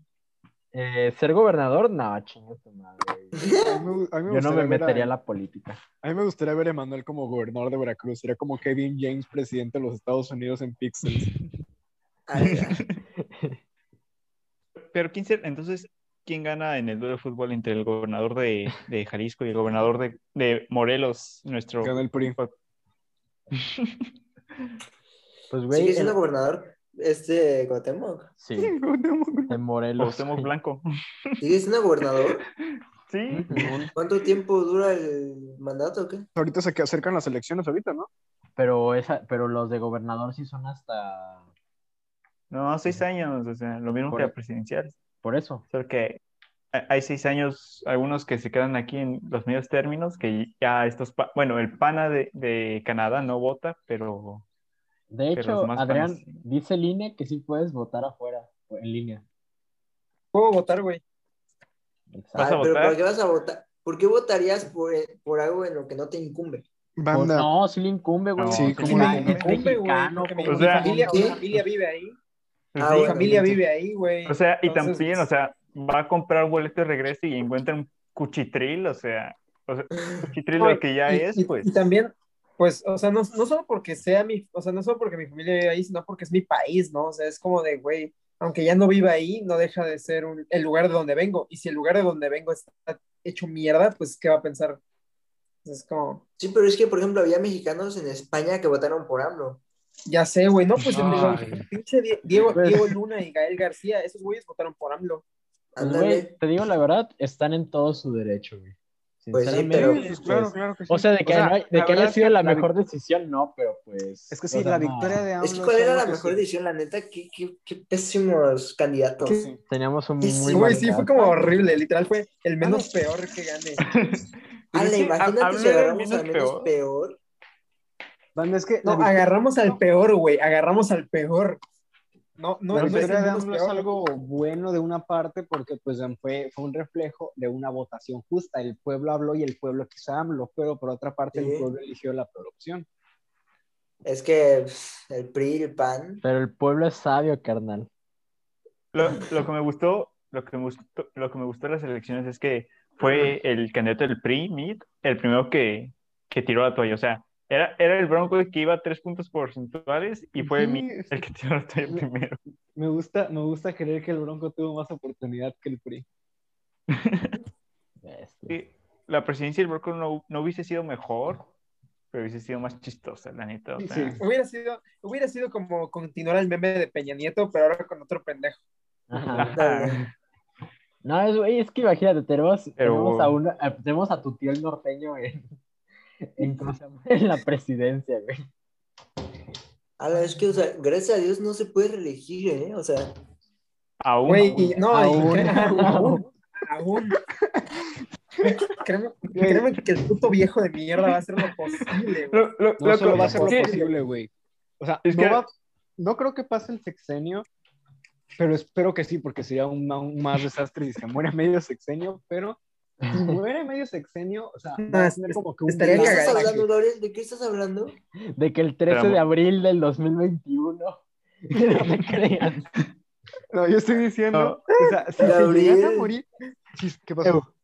Eh, ¿Ser gobernador? No, chingo tu madre. güey. A mí me- a mí me Yo no me a- metería a la política. A mí me gustaría ver a Emanuel como gobernador de Veracruz. Sería como Kevin James, presidente de los Estados Unidos en Pixels. Pero ¿quién entonces, ¿quién gana en el duelo de fútbol entre el gobernador de, de Jalisco y el gobernador de, de Morelos, nuestro... Gana el PRI. Pues, güey. ¿Sigue siendo el- gobernador este Cuauhtémoc? Sí, de Morelos. Cuauhtémoc. Blanco. ¿Sigue siendo gobernador? Sí. ¿Cuánto tiempo dura el mandato o qué? Ahorita se acercan las elecciones ahorita, ¿no? Pero, esa, pero los de gobernador sí son hasta... No, seis años, o sea, lo mismo Por- que la presidencial. Por eso. Solo que hay- seis años, algunos que se quedan aquí en los medios términos, que ya estos, pa- bueno, el pana de, de Canadá no vota, pero De hecho, Adrián, sí. dice INE que sí puedes votar afuera, o en línea. Puedo votar, güey. Exacto. ¿Vas a Ah, pero votar? ¿por qué vas a votar? ¿Por qué votarías por, por algo en lo que no te incumbe? Pues Banda. no, sí le incumbe, güey. No, Sí, sí ¿cómo le incumbe? Güey, como O sea, mi familia, familia vive ahí. pues Ah, sí, Mi bueno, familia vive ahí, güey. O sea, y Entonces, también, o sea, va a comprar boleto de regreso y encuentra un cuchitril, o sea, o sea cuchitril no, lo que ya y- es, y- pues. Y también, pues, o sea, no, no solo porque sea mi, o sea, no solo porque mi familia vive ahí, sino porque es mi país, ¿no? O sea, es como de, güey, aunque ya no viva ahí, no deja de ser un- el lugar de donde vengo. Y si el lugar de donde vengo está hecho mierda, pues, ¿qué va a pensar? Es como, Sí, pero es que, por ejemplo, había mexicanos en España que votaron por AMLO. ya sé, güey, no, pues, pinche Diego, Diego Luna y Gael García, esos güeyes votaron por AMLO. Güey, te digo la verdad, están en todo su derecho, güey. Pues sí, Sinceramente, pero- Pues claro, claro que sí. O sea, de que, no hay- de la que haya sido que la la mejor decisión, no, pero pues. Es que o sí, sea, la no. victoria de AMLO Es que ¿cuál era la mejor sí. decisión? La neta, qué, qué, qué pésimos candidatos. ¿Qué? Teníamos un Sí, muy Güey, mal sí, fue como horrible, literal, fue el menos peor que. Pues Ale, que imagínate si agarramos al menos peor. peor. Es que No, agarramos al peor, güey. Agarramos al peor. No, no, la no es de AMLO es algo bueno de una parte porque pues fue, fue un reflejo de una votación justa. El pueblo habló y el pueblo quiso AMLO, pero por otra parte Sí. el pueblo eligió la peor opción. Es que pff, el PRI y el PAN. Pero el pueblo es sabio, carnal. Lo, lo que me gustó, lo que me gustó, lo que me gustó de las elecciones es que fue el candidato del PRI, Meade, el primero que, que tiró la toalla. O sea, era, era el Bronco que iba a tres puntos porcentuales y fue Sí, Meade el que tiró la toalla primero. Me gusta, me gusta creer que el Bronco tuvo más oportunidad que el PRI. Sí, La presidencia del Bronco no, no hubiese sido mejor, pero hubiese sido más chistosa, la neta. O Sí, sea, sí. Hubiera sido, hubiera sido como continuar el meme de Peña Nieto, pero ahora con otro pendejo. Ajá. No, es, es que imagínate, tenemos, Pero- tenemos, a, una, tenemos a tu tío el norteño en, en, en la presidencia, güey. Ale, es que, o sea, gracias a Dios no se puede reelegir, ¿eh? O sea, aún. Güey, no, y- Aún. aún, aún. Créeme, créeme que el puto viejo de mierda va a hacer lo posible, güey. Lo- lo- No lo va a ser lo posible, güey. O sea, Es no, que- va- no creo que pase el sexenio, pero espero que sí, porque sería un, aún más desastre si se muere medio sexenio, pero si muere medio sexenio, o sea, va a tener como que un estaría ¿de qué estás cagado. hablando, Gabriel? ¿De qué estás hablando? De que el 13 Pero- de abril del 2021. No me crean. No, yo estoy diciendo, No. o sea, si se Gabriel. llegan a morir, ¿qué pasó?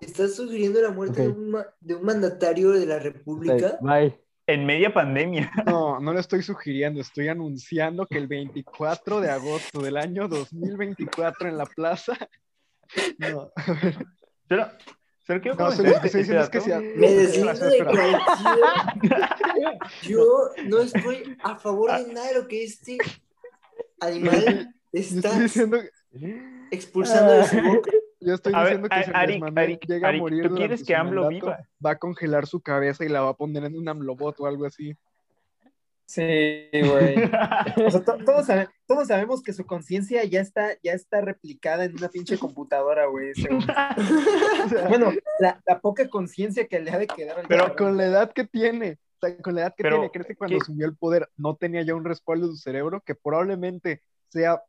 ¿Estás sugiriendo la muerte de, un, ma- de un mandatario de la República? Bye. En media pandemia. No, no lo estoy sugiriendo, estoy anunciando que el 24 de agosto del año 2024 en la plaza. No, Solo, solo quiero no, comentar solo lo este- que estoy diciendo es este que dato. Me deslindo de. Yo no estoy a favor de nada de lo que este animal Yo está estoy diciendo, expulsando de su boca. yo estoy A ver, diciendo que si Ari- Ari- llega Ari, a morir ¿tú quieres que AMLO mandato, viva? va a congelar su cabeza y la va a poner en un AMLOBot o algo así. Sí, güey. O sea, to- todos, sabe- todos sabemos que su conciencia ya está, ya está replicada en una pinche computadora, güey. ese güey. O sea, Bueno, la, la poca conciencia que le ha de quedar al pero cabrón. con la edad que tiene, o sea, con la edad que Pero, tiene, ¿crees que cuando ¿qué? asumió el poder no tenía ya un respaldo de su cerebro que probablemente sea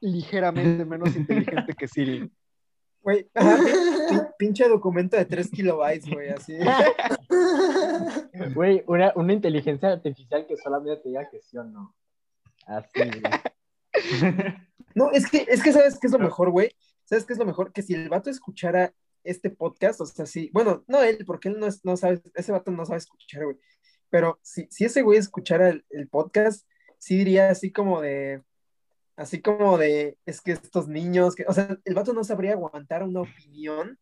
ligeramente menos inteligente que Siri? Güey, pinche documento de 3 kilobytes, güey, así. Güey, una, una inteligencia artificial que solamente te diga que sí o no. Así, güey. No, es que, es que ¿sabes qué es lo mejor, güey? ¿Sabes qué es lo mejor? Que si el vato escuchara este podcast, o sea, sí, bueno, no él, porque él no, es, no sabe, ese vato no sabe escuchar, güey. Pero si, si ese güey escuchara el, el podcast, sí diría así como de, así como de, es que estos niños, que, o sea, el vato no sabría aguantar una opinión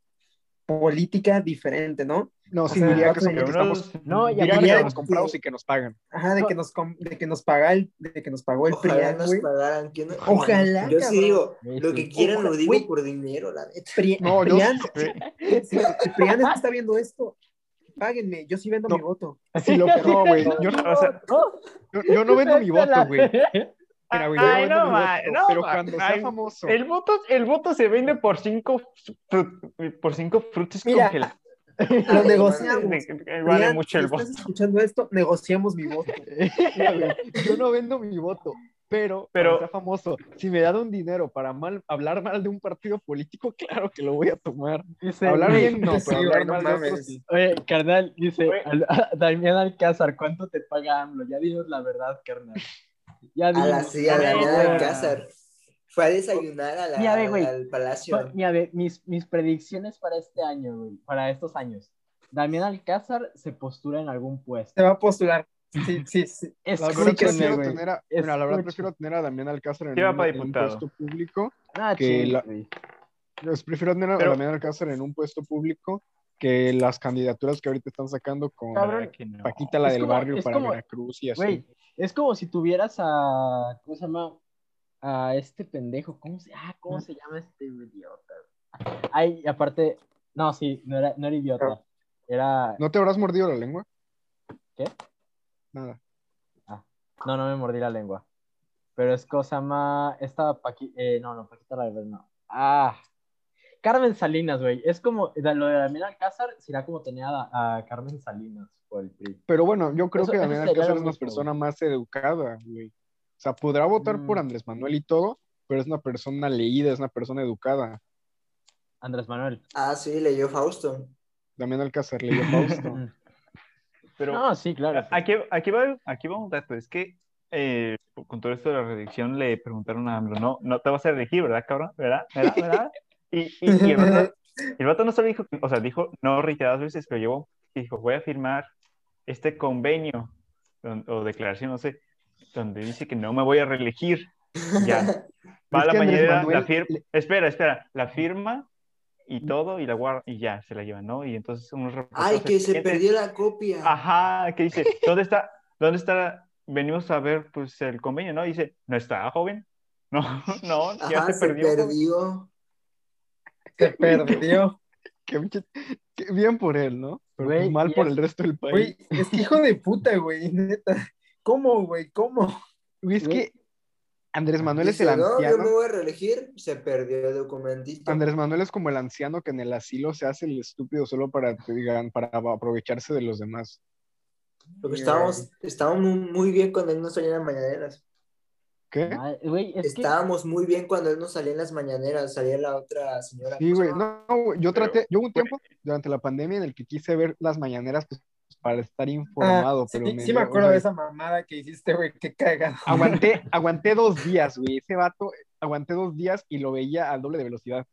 política diferente, ¿no? No, O sí, sea, diría que ya- que estamos, No, y diría que estamos comprados y que nos pagan. Ajá, de que nos, com- de que nos paga el, de que nos pagó el Ojalá PRIAN, nos güey. pagaran. Ojalá, Yo cabrón. sí digo, lo que quieran lo digo güey. por dinero, la neta. Pri- No, yo- si, si Prián está viendo esto, páguenme, yo sí vendo No. mi voto. Si lo no, güey, yo, no- O sea, yo, yo no vendo mi voto, güey. Mira, güey, Ay, no, voto, no, pero ma- cuando sea ay, famoso, el voto, el voto se vende por cinco, por cinco frutos Mira, congelados. Lo negociamos. Vale mucho el si estás voto. escuchando esto, negociamos mi voto. mira, yo no vendo mi voto, pero, Pero- sea famoso, si me dan un dinero para mal, hablar mal de un partido político, claro que lo voy a tomar. Dice, Hablar bien, no, Sí, pero hablar no mal de otros, mames. sí. Oye, carnal, dice Damián Alcázar, ¿cuánto te paga AMLO? Ya dinos la verdad, carnal. Ya A la sí, a la güey. Alcázar. Fue a desayunar a la- Mira, ve, güey. al palacio. Pa- Mira, ve, mis, mis predicciones para este año, güey, para estos años. Damián Alcázar se postula en algún puesto. Se va a postular. Sí, sí, sí. La verdad, prefiero güey. tener a, mira, la verdad prefiero tener a Damián Alcázar en, Sí un, en un puesto público. Ah, que la-. Pues prefiero tener a Pero- Damián Alcázar en un puesto público que las candidaturas que ahorita están sacando con Cabrón, que no. Paquita, la Es del como- barrio para como- Veracruz y así. Güey, es como si tuvieras a. ¿Cómo se llama? A este pendejo. ¿Cómo se, ah, ¿cómo se llama este idiota? Ay, y aparte. No, sí, no era, no era idiota. Era. ¿No te habrás mordido la lengua? ¿Qué? Nada. No, no me mordí la lengua. Pero es cosa más. Esta Paqui... eh, no, no, Paquita la del Barrio, no. Ah. Carmen Salinas, güey. Es como, lo de Damián Alcázar será como tener a, a Carmen Salinas por el PRI. Pero bueno, yo creo Eso- que Damián Alcázar es una mismo, persona más educada, güey. O sea, podrá votar por Mm. Andrés Manuel y todo, pero es una persona leída, es una persona educada. Andrés Manuel. Ah, sí, leyó Fausto. Damián Alcázar leyó Fausto. Pero No, sí, claro. aquí, aquí, va, aquí va un dato, es que eh, con todo esto de la reelección le preguntaron a AMLO, no, no te vas a reelegir, ¿verdad, cabrón? ¿Verdad? ¿Verdad? ¿Verdad? Y, y, y el, vato, el vato no solo dijo, o sea, dijo no reiteradas veces, pero llevó, dijo, voy a firmar este convenio o declaración, no sé, donde dice que no me voy a reelegir. Ya. Va a la mañanera, Manuel la firma, espera, espera, la firma y todo, y la guarda, y ya, se la llevan, ¿no? Y entonces unos Ay, que se perdió la copia. Ajá, que dice, ¿dónde está? ¿Dónde está? Venimos a ver, pues, el convenio, ¿no? Dice, ¿no está, joven? No, no, ya Ajá, se perdió. perdió. Se perdió. Qué pinche- qué bien por él, ¿no? Pero Güey, mal por es- el resto del país. Güey, es que hijo de puta, güey, neta. ¿Cómo, güey? ¿Cómo? Güey, es que Andrés Manuel es el Dice, no, yo anciano. me voy a reelegir. Se perdió el documentito. Andrés Manuel es como el anciano que en el asilo se hace el estúpido solo para, digan, para aprovecharse de los demás. Porque estábamos, estábamos muy- bien cuando él no salía en mañaneras. ¿Qué? Ay, Güey, es que Estábamos muy bien cuando él no salía en las mañaneras. Salía la otra señora. Sí, ¿cómo se güey. llama? No, no, güey, yo traté, yo hubo un tiempo durante la pandemia en el que quise ver las mañaneras pues, para estar informado, Ah, sí, pero me sí me acuerdo de esa mamada que hiciste, güey, qué cagado. Aguanté, aguanté dos días, güey. Ese vato, aguanté dos días y lo veía al doble de velocidad.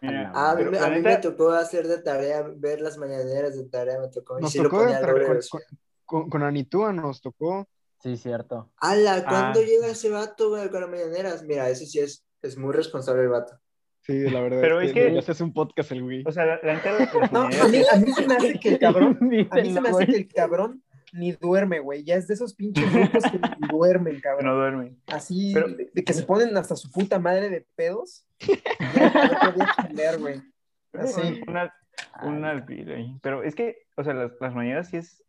Mira, Ah, a mí, a mí me tocó hacer de tarea, ver las mañaneras de tarea, me tocó. Y Nos sí lo ponía al de- doble con, velocidad. con, con Anitúa nos tocó. Sí, cierto. ¡Hala! ¿Cuándo Ah. llega ese vato, güey, con las mañaneras? Mira, ese sí es, es muy responsable el vato. Sí, la verdad. Pero es es que, que- debería hacerse un podcast el güey. o sea, la, la las No, a mí, a mí se me hace que el cabrón, a mí se me hace que el cabrón ni duerme, güey. Ya es de esos pinches grupos que ni duermen, no cabrón. duermen. Así, Pero- de, de que se ponen hasta su puta madre de pedos. Ya no güey. Así. Una, una ahí. Pero es que, o sea, las, las mañaneras sí es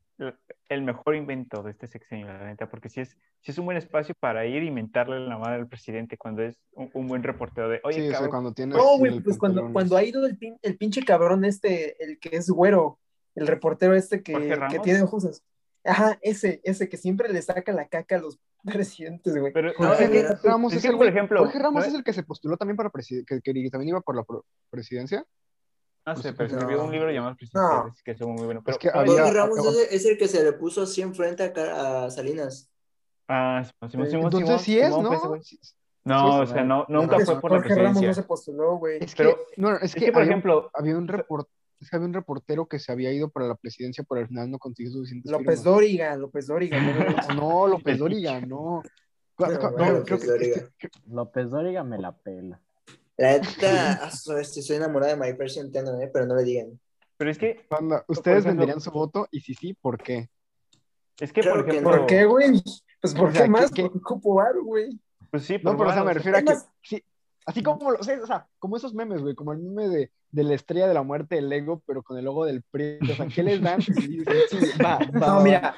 el- mejor invento de este sexenio, la neta, porque sí es, sí es un buen espacio para ir y mentarle la madre al presidente cuando es un, un buen reportero de, oye, sí, o sea, cabrón, cuando tiene. No, güey, pues cuando, cuando ha ido el, pin- el pinche cabrón este, el que es güero, el reportero este que, que tiene ojos. Ajá, ese, ese que siempre le saca la caca a los presidentes, güey. pero no, Jorge es Ramos es es, que, el por ejemplo, Jorge Ramos no es el que se postuló también para presidencia, que, que también iba por la pro- presidencia. No sé, No. pero escribió un libro llamado Presidentes, que estuvo muy bueno. Pero, que no, había- Jorge Ramos había- es, el- es que se le puso así enfrente a, a Salinas. Ah, Simón, Simón, Entonces Simón, sí es, Simón ¿no? sí, No, sí, o sea, no, no, nunca no. fue por la Jorge Ramos no presidencia. se postuló, güey. Es Pero- que, no, es Es que, que, por había, ejemplo, había un report, es que había un reportero que se había ido para la presidencia, pero al final no consiguió suficientes López firmas. Dóriga, López Dóriga. ¿no? No, López Dóriga, no. Pero bueno, no, creo López que- Dóriga. que- López Dóriga me la pela. La neta, estoy enamorada de Marifer Centeno, ¿eh? pero no le digan. pero es que, Banda, ¿ustedes ejemplo- venderían su voto? Y si sí, ¿por qué? es que, Claro por que ejemplo, no. ¿Por qué, güey? Pues ¿por O sea, qué más? ¿qué- qué- varo, güey. pues sí, No, por pero o sea, me refiero a que, sí, así como, lo- o sea, o sea, como esos memes, güey, como el meme de, de la estrella de la muerte del Lego, pero con el logo del PRI, o sea, ¿qué les dan? Y dicen, sí, va, va, No, va. mira,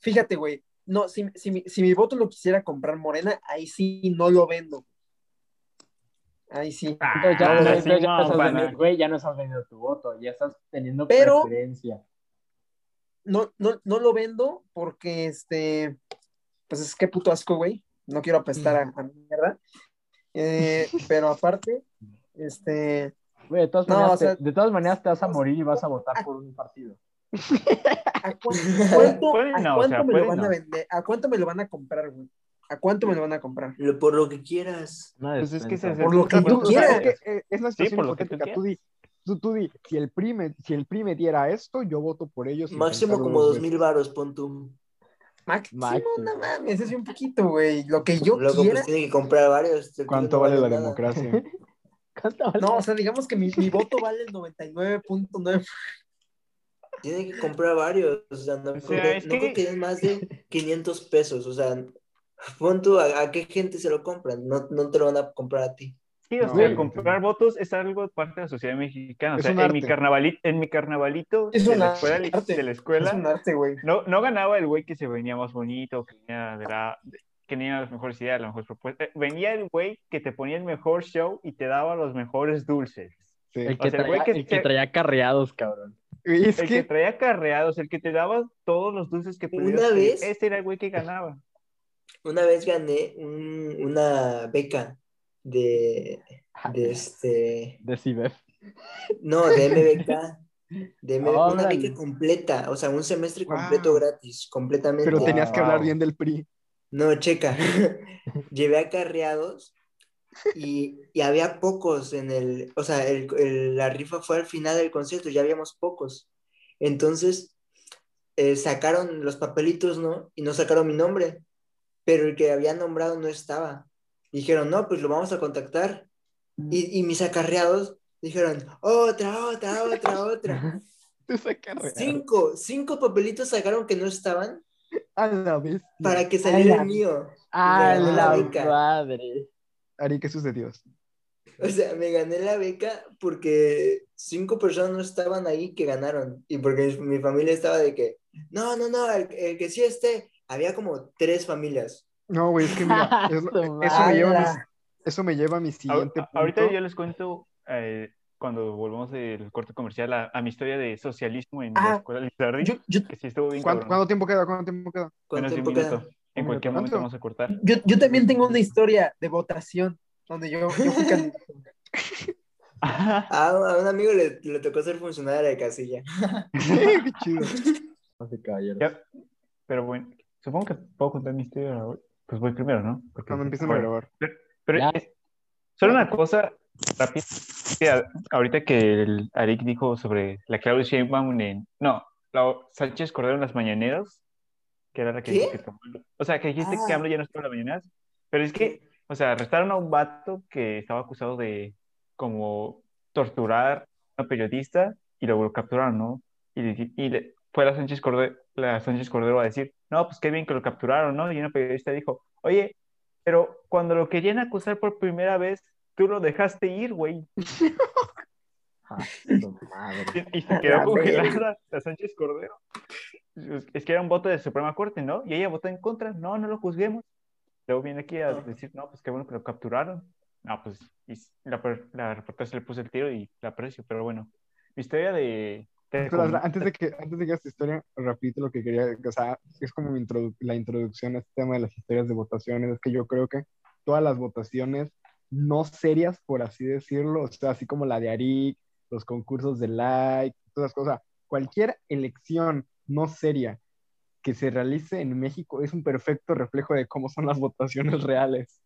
fíjate, güey. No, si, si, mi- si mi voto lo quisiera comprar Morena, ahí sí no lo vendo. Ahí sí. Ah, Entonces ya, Ah, entonces sí, ya no, no estás vendiendo, güey, ya no estás vendiendo tu voto, ya estás teniendo Pero- preferencia. No, no, no lo vendo porque, este, pues es que puto asco, güey. No quiero apestar a, a mierda. Eh, pero aparte, este, Güey, de todas, No, maneras o sea- te, de todas maneras te vas a morir y vas a votar por un partido. ¿a cu- cuánto, a o sea, me lo van a vender? ¿A cuánto me lo van a comprar, güey? ¿A cuánto me lo van a comprar? Lo- por lo que quieras. Pues es que se- Por lo que tú o sea, quieras. Es que eh, es una situación por lo que tú di, tú, tú di, si el, PRI me, si el PRI me diera esto, yo voto por ellos. Máximo como dos mil varos, pon tú. Máximo, Máximo. no mames, es un poquito, güey. Lo que yo Luego, quiera. pues tiene que comprar varios. ¿Cuánto no vale la democracia? ¿Cuánto vale? No, o sea, digamos que mi, mi voto vale el 99.9. Tiene que comprar varios. O sea, no, O sea, creo- es no que- creo que den más de 500 pesos. O sea, pon tú a, a qué gente se lo compran. No, no te lo van a comprar a ti. Sí, o No, sea, comprar votos es algo parte de la sociedad mexicana. O Es sea, en mi, carnavalito, en mi carnavalito Es de, un la escuela, arte. de la Es escuela, un arte, güey. no, no ganaba el güey que se venía más bonito, que venía de la- de- que tenían las mejores ideas, las mejores propuestas. Eh, Venía el güey que te ponía el mejor show y te daba los mejores dulces. Sí. El O que, el güey traía, que el que traía carreados, cabrón. Es el que, que, traía carreados, el que te daba todos los dulces que Una pudieras pedir, vez- Ese era el güey que ganaba. Una vez gané un- una beca de, de este, De Cibef. no, de MBK, de MBK, una beca completa, o sea, un semestre Wow. completo gratis, completamente. pero tenías que hablar bien del PRI. No, checa. Llevé acarreados y, y había pocos en el, o sea, el- el- la rifa fue al final del concierto, ya habíamos pocos. Entonces, eh, sacaron los papelitos, ¿no? Y no sacaron mi nombre, pero el que había nombrado no estaba. Dijeron, no, pues lo vamos a contactar. Y, y mis acarreados dijeron, otra, otra, otra, otra. Cinco, cinco papelitos sacaron que no estaban A la para que saliera Ala. el mío. ¡Ah, la la beca. madre! Ari, ¿qué sucedió? O sea, me gané la beca porque cinco personas no estaban ahí que ganaron. Y porque mi, mi familia estaba de que, no, no, no, el, el que sí esté. Había como tres familias. No, güey, es que mira, es eso, me lleva a eso me lleva a mi siguiente punto. Ahorita yo les cuento, eh, cuando volvamos del corte comercial, a, a mi historia de socialismo en la Ah, escuela Lizardi, Yo, yo, que sí estuvo bien ¿Cuánto, tiempo queda? ¿Cuánto tiempo queda? ¿Cuánto Menos de un tiempo queda? minuto. En cualquier ¿Cuánto? momento vamos a cortar. yo, yo también tengo una historia de votación donde yo, yo fui candidato. A, a un amigo le, le tocó ser funcionaria de casilla. Qué chido. No sé, caballeros. Ya, Pero bueno, supongo que puedo contar mi historia ahora. Pues voy primero, ¿no? Porque- Cuando empiecen a grabar. Pero Ya. eh, solo una cosa rápida. que ahorita que el Arik dijo sobre la Claudia Sheinbaum en... No, la Sánchez Cordero en las mañaneras, que era la que que tomó- O sea, que dijiste que Ah. AMLO ya no estaba en las mañaneras. Pero es que, o sea, arrestaron a un vato que estaba acusado de como torturar a una periodista y luego lo capturaron, ¿no? Y, y le- fue la Sánchez Cordero, la Sánchez Cordero a decir, no, pues qué bien que lo capturaron, ¿no? Y una periodista dijo, oye, pero cuando lo querían acusar por primera vez, tú lo dejaste ir, güey. Ah. Y, y se quedó La congelada la Sánchez Cordero. Es que era un voto de Suprema Corte, ¿no? Y ella votó en contra, no, no lo juzguemos. Luego viene aquí a decir, no, pues qué bueno que lo capturaron. No, pues y la, la reportera se le puso el tiro y la aprecio, pero bueno. Mi historia de... antes de que antes de que tu historia, rapidito lo que quería, o sea, es como introdu- la introducción a este tema de las historias de votaciones, es que yo creo que todas las votaciones no serias, por así decirlo, o sea, así como la de Arik, los concursos de like, todas las cosas, cualquier elección no seria que se realice en México es un perfecto reflejo de cómo son las votaciones reales.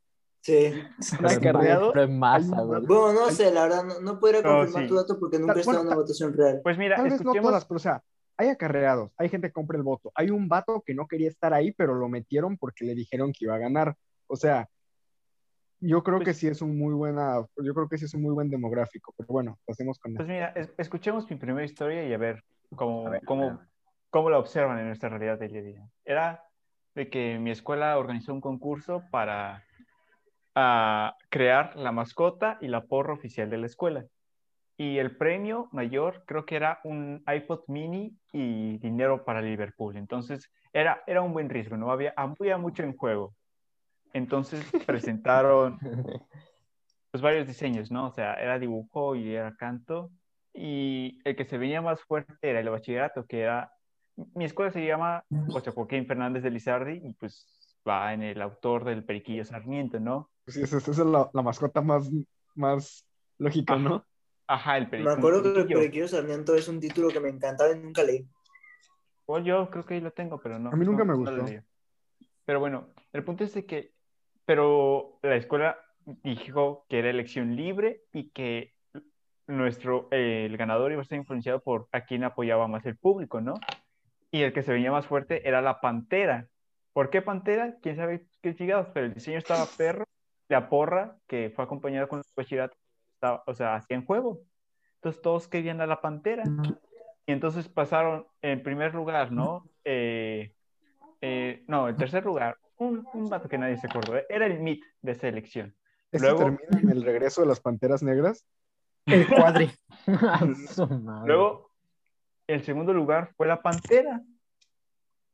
Sí. Pero es masa, güey. Bueno, no sé, la verdad, no, no podría No, confirmar sí. tu dato porque nunca he estado en una votación real. Pues mira, Tal vez no escuchemos... todas, pero o sea, hay acarreados, hay gente que compra el voto. Hay un vato que no quería estar ahí, pero lo metieron porque le dijeron que iba a ganar. O sea, yo creo que Pues- sí es un muy buena, yo creo que sí es un muy buen demográfico. Pero bueno, pasemos con Pues mira, es- escuchemos mi primera historia y a ver cómo, A ver, cómo, a ver. cómo la observan en nuestra realidad del día a día. Era de que mi escuela organizó un concurso para ah, crear la mascota y la porra oficial de la escuela. Y el premio mayor creo que era un iPod mini y dinero para Liverpool. Entonces era, era un buen riesgo, no había, había mucho en juego. Entonces presentaron pues varios diseños, ¿no? O sea, era dibujo y era canto. Y el que se veía más fuerte era el bachillerato, que era... Mi escuela se llama José Joaquín Fernández de Lizardi y pues va en el autor del Periquillo Sarmiento, ¿no? Sí, esa, esa es la, la mascota más, más lógica, Ajá. ¿no? Ajá, el Me Periquillo. acuerdo que el Periquillo. Sarmiento es un título que me encantaba y nunca leí. Bueno, yo creo que ahí lo tengo, pero no. A mí nunca no- me gustó. Pero bueno, el punto es de que, pero la escuela dijo que era elección libre y que nuestro, eh, el ganador iba a ser influenciado por a quién apoyaba más el público, ¿no? Y el que se veía más fuerte era la pantera. ¿Por qué pantera? ¿Quién sabe qué chingados? Pero el diseño estaba perro, la porra, que fue acompañada con el bachillerato, estaba, o sea, hacía en juego. Entonces todos querían a la pantera. Y entonces pasaron en primer lugar, ¿no? Eh, eh, no, en tercer lugar, un, un vato que nadie se acordó. ¿eh? Era el MIT de esa elección. Esto Luego- termina en el regreso de las panteras negras. El cuadri. Luego, el segundo lugar fue la pantera.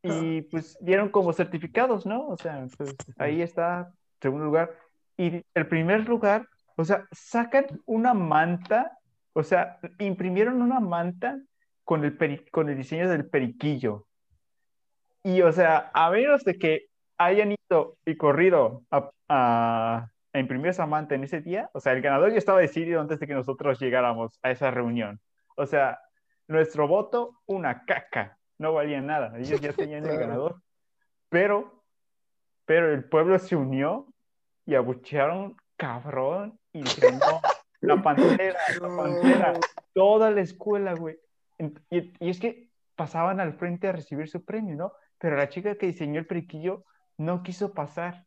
Y Ah, pues dieron como certificados, ¿no? O sea, pues ahí está, segundo lugar. Y el primer lugar, o sea, sacan una manta, o sea, imprimieron una manta con el, peri- con el diseño del periquillo. Y, o sea, a menos de que hayan ido y corrido a, a- a imprimir esa manta en ese día, o sea, el ganador ya estaba decidido antes de que nosotros llegáramos a esa reunión. O sea, nuestro voto, una caca, no valía nada. Ellos ya tenían el ganador. Pero, pero el pueblo se unió y abuchearon cabrón y dijeron, no, la pantera, la pantera, toda la escuela, güey. Y, y es que pasaban al frente a recibir su premio, ¿no? Pero la chica que diseñó el periquillo no quiso pasar.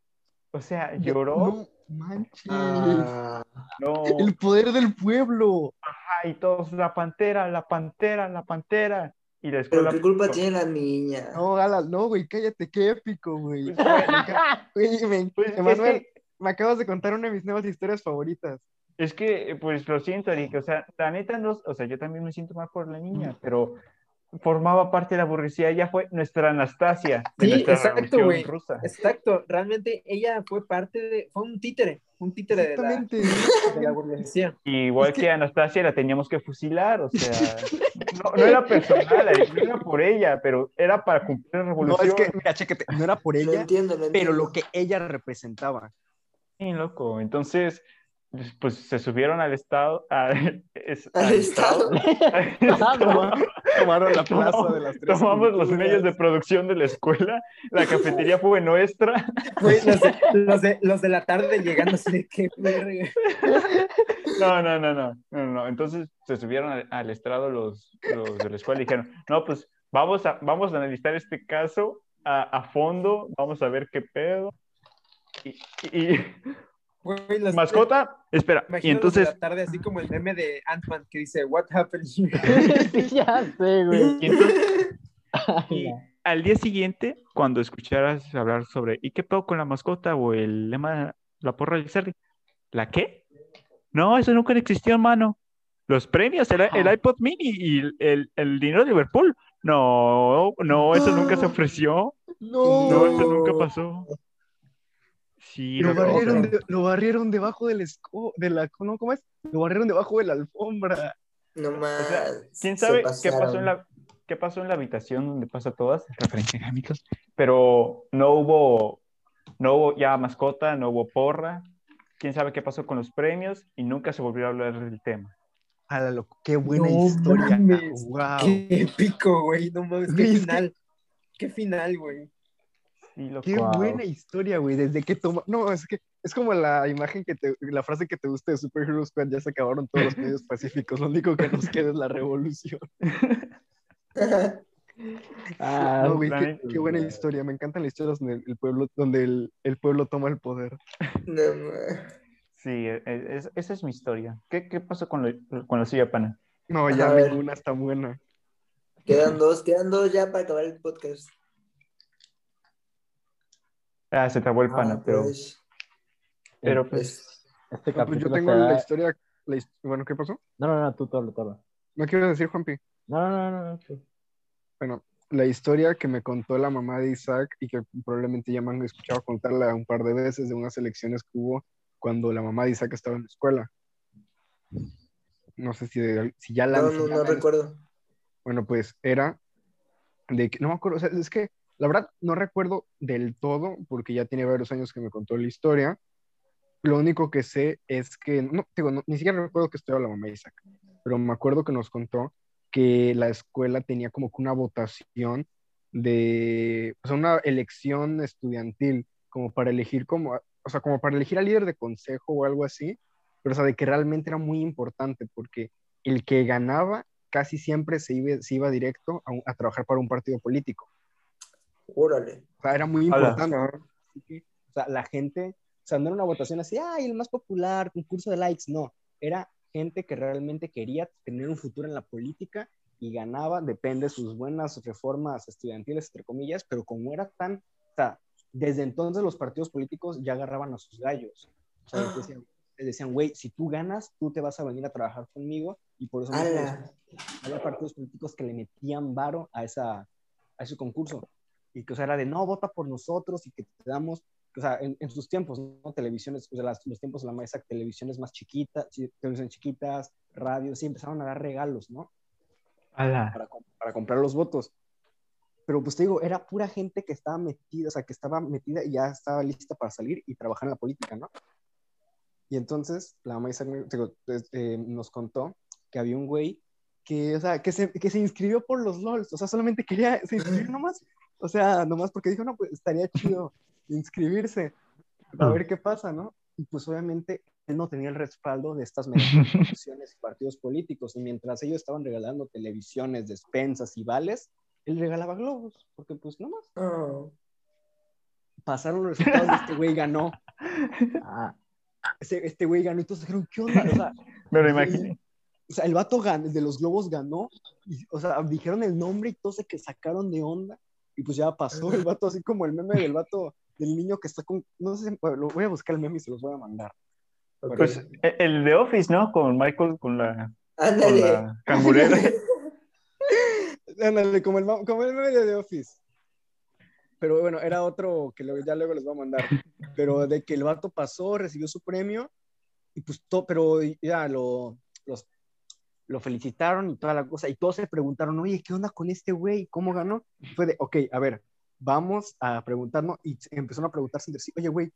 O sea, lloró. No manches. Ah, No. El poder del pueblo. Ajá, y todos, la pantera, la pantera, la pantera. Y la pero escuela. qué culpa tiene la niña. No, Gala, no, güey, cállate, qué épico, güey. Pues, Güey, me- Pues, es Emanuel, que- me acabas de contar una de mis nuevas historias favoritas. Es que, pues lo siento, Eric, o sea, la neta no, o sea, yo también me siento mal por la niña, pero formaba parte de la burguesía, ella fue nuestra Anastasia de Sí, nuestra exacto, güey. Exacto, realmente ella fue parte de, fue un títere, un títere de la, de la burguesía. Igual Es que... que- Anastasia la teníamos que fusilar, o sea, no, no era personal, Eric, no era por ella, pero era para cumplir la No, revolución. es que, mira, chécate, no era por Lo ella, entiendo, lo entiendo. pero lo que ella representaba. Sí, loco, entonces, pues se subieron al estado, a- es- Al estado. al estado. Toma- Tomaron la plaza Tomamos- de las tres Tomamos los medios de producción de la escuela, la cafetería fue nuestra. Los, de, los, de, los de la tarde llegando así de que verga. No, no, no, no, no, no. Entonces se subieron al, al estrado los, los de la escuela y dijeron, no, pues vamos a, vamos a analizar este caso a, a fondo, vamos a ver qué pedo. Y, y- Güey, los- mascota, espera, y entonces, la tarde así como el meme de Ant-Man que dice What happened here? sí, ya sé, güey. y entonces al día siguiente, cuando escucharas hablar sobre ¿y qué pedo con la mascota o el lema la porra del cerdo? ¿La qué? No, eso nunca existió, hermano. Los premios, el, el Ajá. iPod mini y el, el, el dinero de Liverpool. No, no, eso nunca se ofreció. No, No, eso nunca pasó. Sí, Lo barrieron, de- lo barrieron debajo del esco, de la, ¿no? ¿cómo es? Lo barrieron debajo de la alfombra. No más. sea, ¿Quién sabe qué pasó en la qué pasó en la habitación donde pasa todas? Referencia a Hamilton. Pero no hubo no hubo ya mascota, no hubo porra. ¿Quién sabe qué pasó con los premios? Y nunca se volvió a hablar del tema. A la loco, qué buena No historia. mames. Wow. Qué épico, güey. No mames, qué final. Qué final, güey. Sí, loco. Qué buena historia, güey. Desde que toma. No, es que es como la imagen que te. La frase que te gusta de Super Hero Squad. Ya se acabaron todos los medios pacíficos. Lo único que nos queda es la revolución. Ah, No, güey, qué, buena historia. Me encantan las historias donde el pueblo, donde el, el pueblo toma el poder. No. Sí, e- e- es- esa es mi historia. ¿Qué, qué pasó con, lo, con la silla pana? No, ya ninguna está buena. Quedan dos, quedan dos ya para acabar el podcast. Ah, se trabó el pana, Ah, pero, pues, pero pues, Este No, pues yo tengo será- la historia. la bueno, ¿qué pasó? No, no, no, tú todo, todo. No quiero decir, Juanpi. No, no, no, no. sí. Bueno, la historia que me contó la mamá de Isaac y que probablemente ya me han escuchado contarla un par de veces de unas elecciones que hubo cuando la mamá de Isaac estaba en la escuela. No sé si, de- si ya la no, no, no la- recuerdo. Bueno, pues era de que, no me acuerdo, o sea, es que la verdad no recuerdo del todo porque ya tiene varios años que me contó la historia. Lo único que sé es que, no, digo, no, ni siquiera recuerdo que estuviera la mamá Isaac, pero me acuerdo que nos contó que la escuela tenía como que una votación de, o sea, una elección estudiantil como para elegir como, o sea, como para elegir al líder de consejo o algo así, pero o sea, de que realmente era muy importante porque el que ganaba casi siempre se iba, se iba directo a trabajar para un partido político. Órale. O sea, era muy importante. Así que, o sea, la gente, o sea, no era una votación así, ay, el más popular, concurso de likes, no. Era gente que realmente quería tener un futuro en la política y ganaba, depende de sus buenas reformas estudiantiles, entre comillas, pero como era tan, o sea, desde entonces los partidos políticos ya agarraban a sus gallos. O sea, les decían, les decían, güey, si tú ganas, tú te vas a venir a trabajar conmigo y por eso había partidos políticos que le metían varo a, esa, a ese concurso. Y que o sea, era de, no, vota por nosotros y que te damos, o sea, en, en sus tiempos, ¿no? Televisiones, o sea, las- los tiempos de la mesa, televisiones más chiquitas, chi- televisiones chiquitas, radios, sí, empezaron a dar regalos, ¿no? Para, para comprar los votos. Pero pues te digo, era pura gente que estaba metida, o sea, que estaba metida y ya estaba lista para salir y trabajar en la política, ¿no? Y entonces la pues, eh, nos contó que había un güey que, o sea, que se, que se inscribió por los LOLs, o sea, solamente quería, se inscribió nomás, o sea, nomás porque dijo, no, pues estaría chido inscribirse, a ver qué pasa, ¿no? Y pues obviamente él no tenía el respaldo de estas instituciones y partidos políticos, y mientras ellos estaban regalando televisiones, despensas y vales, él regalaba globos, porque pues nomás Oh. pasaron los resultados de este güey ganó, Ah, Ese- este güey ganó, y todos dijeron, ¿qué onda? O sea, Me lo imaginé. o sea, el vato gan- el de los globos ganó, y, o sea, dijeron el nombre y todos se que sacaron de onda, y pues ya pasó el vato, así como el meme del vato, del niño que está con, no sé, lo voy a buscar el meme y se los voy a mandar. Pues e- el de Office, ¿no? Con Michael, con la, con la cangurera. Ándale, como el, como el meme de The Office. Pero bueno, era otro que luego- ya luego les voy a mandar. Pero de que el vato pasó, recibió su premio, y pues todo, pero ya lo, los, lo felicitaron y toda la cosa, y todos se preguntaron, oye, ¿qué onda con este güey? ¿Cómo ganó? Y fue de, ok, a ver, vamos a preguntarnos, y empezaron a preguntarse entre sí, oye, güey,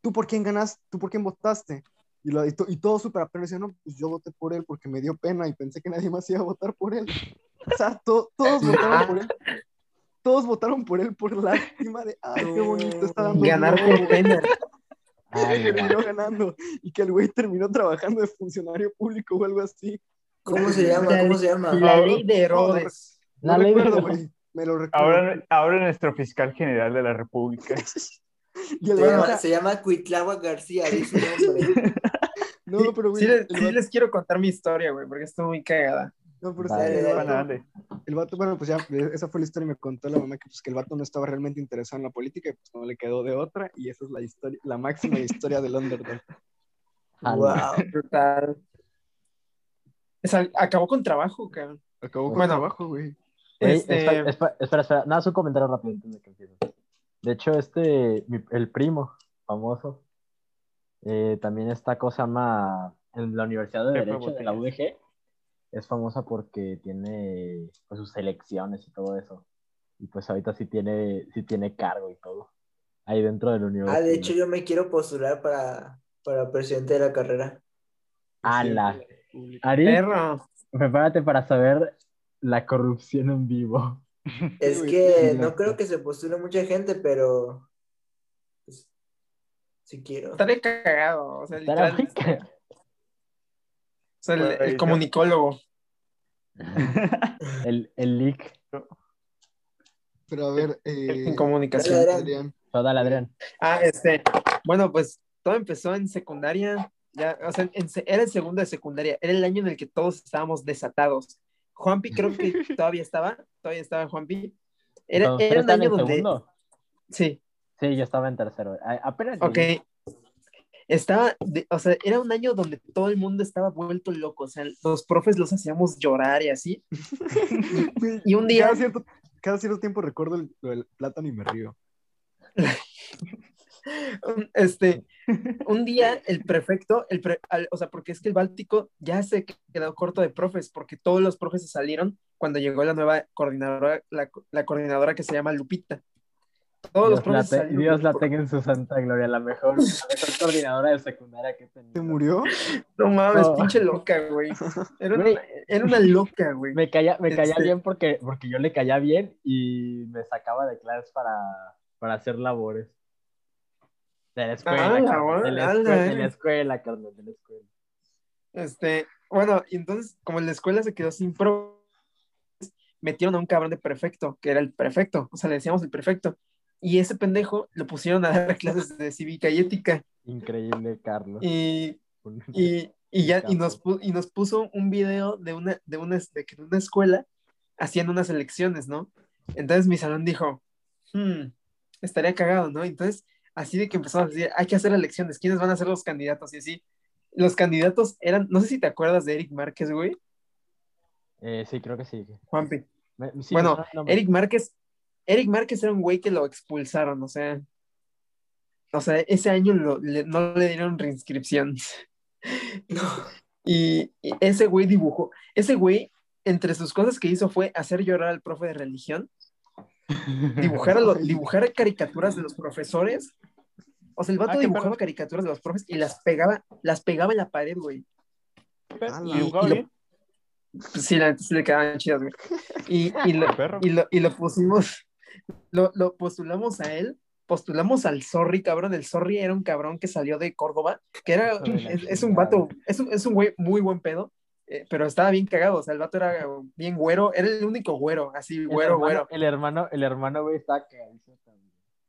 ¿tú por quién ganaste? ¿Tú por quién votaste? Y, lo, y, to- y todos súper apenas no, pues yo voté por él porque me dio pena y pensé que nadie más iba a votar por él. O sea, to- todos votaron por él. Todos votaron por él por lástima de, ay, qué bonito está dando. Ganar globo". por pena. ay, terminó ganando. Y que el güey terminó trabajando de funcionario público o algo así. ¿Cómo se llama? ¿Cómo se llama? La ley de Herodes. No La ley de- recuerdo, güey. Me lo recuerdo. Ahora, ahora nuestro fiscal general de la República. Se llama, se llama García, dice su nombre. no, pero güey, Sí, les, sí quiero contar mi historia, güey, porque estoy muy cagada. no, pero sí, Dale, el dale. vato- Dale. El vato, bueno, pues ya, esa fue la historia y me contó la mamá que, pues, que el vato no estaba realmente interesado en la política y pues no le quedó de otra y esa es la historia, la máxima historia del underdog. Wow. Brutal. O sea, acabó con trabajo, cabrón. Acabó con Bueno. trabajo, güey. Ey, Este- espera, espera, espera, espera. Nada, es un comentario rápido antes de que empieces. De hecho, este, mi- el primo famoso, eh, también esta cosa llama en la Universidad de Derecho de la. UDG, es famosa porque tiene pues, sus elecciones y todo eso. Y pues ahorita sí tiene, sí tiene cargo y todo. Ahí dentro de la universidad. Ah, de hecho, yo me quiero postular para, para presidente de la carrera. ¡Hala! Público. Ari, Perro. prepárate para saber la corrupción en vivo. Es que no creo que se postule mucha gente, pero. Pues, si quiero. Estaría cagado. O sea, literal, o sea, el, comunicólogo. el, el leak. Pero a ver, eh, En comunicación. Adrián. Adrián. Ah, este, bueno, pues todo empezó en secundaria, ya, o sea, en era el segundo de secundaria, era el año en el que todos estábamos desatados. Juanpi creo que todavía estaba, todavía estaba Juanpi. Era, Entonces, era un ¿están año en donde, segundo? sí, Sí, yo estaba en tercero. A- Apenas. ok, llegué. estaba, de- o sea, era un año donde todo el mundo estaba vuelto loco, o sea, los profes los hacíamos llorar y así. Y un día, Cada cierto, cada cierto tiempo recuerdo el, lo del plátano y me río. un- este, un día el prefecto, el pre- al- o sea, porque es que el Báltico ya se quedó corto de profes, porque todos los profes se salieron cuando llegó la nueva coordinadora, la, la coordinadora que se llama Lupita. Todos los Dios, la, profes se te- salieron Dios la por- tenga en su santa gloria, la mejor, la mejor coordinadora de secundaria que tenido. ¿Se murió? No mames, No. pinche loca, güey. Era, una, era una loca, güey. Me caía, me caía Este- bien porque, porque yo le caía bien y me sacaba de clases para, para hacer labores. De la escuela, Ah, carnal, de, la escuela de la escuela, carnal, de la escuela. Este, bueno, y entonces, como la escuela se quedó sin profes, metieron a un cabrón de prefecto, que era el prefecto, o sea, le decíamos el prefecto. Y ese pendejo lo pusieron a dar clases de cívica y ética. Increíble, Carlos. Y, y, y ya, y nos, y nos puso un video de una, de una, de una escuela hacían unas elecciones, ¿no? Entonces mi salón dijo, "Hmm, estaría cagado, ¿no? Entonces, así de que empezamos a decir, hay que hacer elecciones, ¿quiénes van a ser los candidatos? Y así, los candidatos eran, no sé si te acuerdas de Eric Márquez, güey, Eh, sí, creo que sí. Juanpi. Me- sí, Bueno. Eric Márquez Eric Márquez era un güey que lo expulsaron, o sea, o sea, ese año lo- le- no le dieron reinscripción. No. Y, y ese güey dibujó, ese güey, entre sus cosas que hizo fue hacer llorar al profe de religión, dibujar, a lo- dibujar caricaturas de los profesores. O sea, el vato Ah, dibujaba caricaturas de los profes y las pegaba, las pegaba en la pared, güey. Ala. ¿Y dibujaba y lo- bien? Sí, la neta sí le quedaban chidas, güey. Y, y, lo, y, lo, y lo pusimos, lo, lo postulamos a él, postulamos al Zorri, cabrón. El Zorri era un cabrón que salió de Córdoba, que era, es, es un vato, es un, es un güey muy buen pedo, eh, pero estaba bien cagado. O sea, el vato era bien güero, era el único güero, así, El güero, hermano- güero. El hermano, el hermano, güey, está también.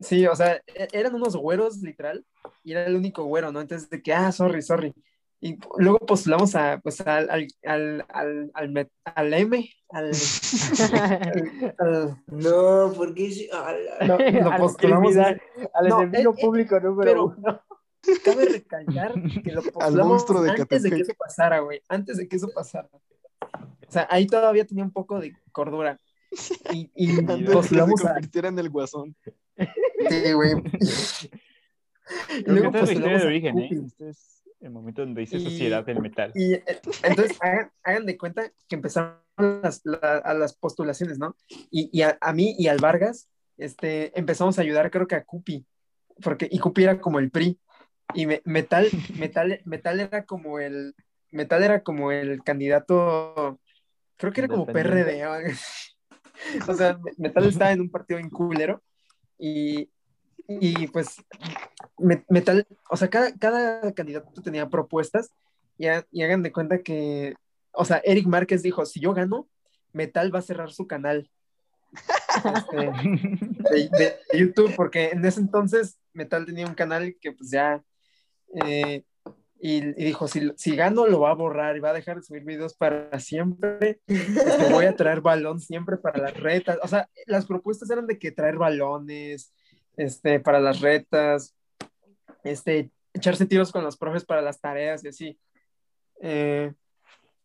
Sí, o sea, e- eran unos güeros, literal, y era el único güero, ¿no? Entonces, de que, ah, sorry, sorry. Y luego postulamos a, pues, al, al, al, al, al, met- al M, al, al- al- No, porque no, lo Al postulamos. al No, enemigo eh, eh, público número pero- uno. Cabe recalcar que lo postulamos monstruo de antes de que eso pasara, güey. Antes de que eso pasara. O sea, ahí todavía tenía un poco de cordura. Y, de que se postulamos a. convirtiera en el guasón. Sí, güey. Y luego esta es la historia de origen, ¿eh? Este es el momento donde dice Y- sociedad del metal. Y eh, entonces hagan, hagan de cuenta que empezaron las, la- a las postulaciones, ¿no? Y, y a, a mí y al Vargas este, empezamos a ayudar, creo que a Cupi, porque, y Cupi era como el PRI, y me- Metal, Metal, Metal era como el, Metal era como el candidato, creo que era como. PRD, o sea, Metal estaba en un partido en culero, y, y pues Me- Metal, o sea, cada, cada candidato tenía propuestas y, ha- y hagan de cuenta que, o sea, Eric Márquez dijo, si yo gano, Metal va a cerrar su canal este, de, de YouTube, porque en ese entonces Metal tenía un canal que pues ya, eh, y, y dijo, si, si gano lo va a borrar y va a dejar de subir videos para siempre, este, voy a traer balón siempre para las retas, o sea, las propuestas eran de que traer balones, este, para las retas, este, echarse tiros con los profes para las tareas y así. Eh,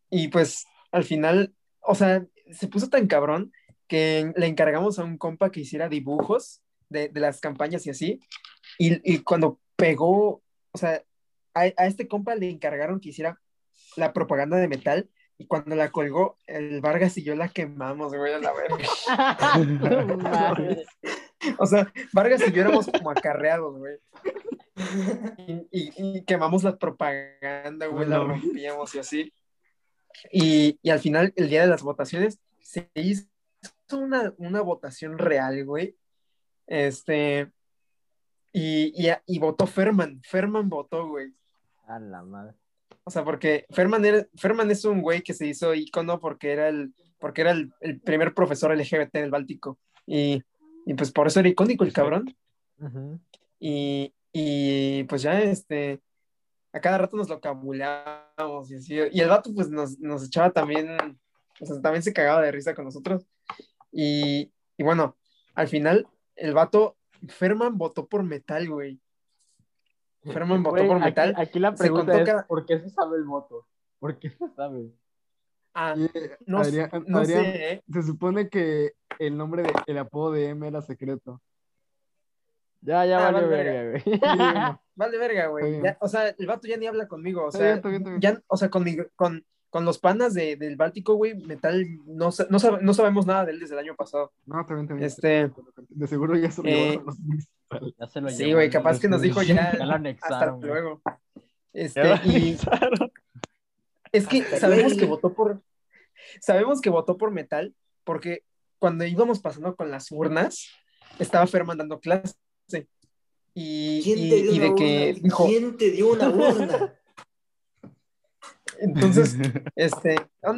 y pues al final, o sea, se puso tan cabrón que le encargamos a un compa que hiciera dibujos de, de las campañas y así. Y, y cuando pegó, o sea, a, a este compa le encargaron que hiciera la propaganda de metal. Y cuando la colgó, el Vargas y yo la quemamos, güey, a la verga. O sea, Vargas y yo éramos como acarreados, güey. Y, y- y quemamos la propaganda, güey, la rompíamos y así. Y, y al final, el día de las votaciones, se hizo una, una votación real, güey. Este. Y, y, y votó Ferman. Ferman votó, güey. A la madre. O sea, porque Ferman, era- Ferman es un güey que se hizo ícono porque era el, porque era el, el primer profesor LGBT del Báltico. Y, y pues por eso era icónico el cabrón. Y, y pues ya, este, a cada rato nos lo cabuleábamos y así. Y el vato, pues nos, nos echaba también, o sea, también se cagaba de risa con nosotros. Y, y bueno, al final, el vato, Ferman votó por metal, güey. Ferman votó por aquí- metal. Aquí, la Se pregunta es, cada- ¿por qué se sabe el voto? ¿Por qué se sabe? Ah, Y, no, Adrián- no Adrián, sé, ¿eh? se supone que el nombre, de, el apodo de M era secreto. Ya, ya Ah, valió vale, verga, güey. Vale, verga, güey. Ya, O sea, el vato ya ni habla conmigo. O Está sea, bien, está bien, está bien. ya, o sea, con, mi- con, con los panas de, del Báltico, güey, metal, no, no, sabe- no sabemos nada de él desde el año pasado. No, también, también. Este, De seguro ya se lo eh, llevaron los municipales. Ya se lo sí, güey, capaz que nos dijo ya, Ya lo hasta anexaron, güey. luego. Este, Ya lo y es que Hasta sabemos que votó por, sabemos que votó por metal porque cuando íbamos pasando con las urnas, estaba Ferman dando clase. Y, ¿Quién y- te dio y de una que urna? dijo, ¿Quién te dio una urna? Entonces, este,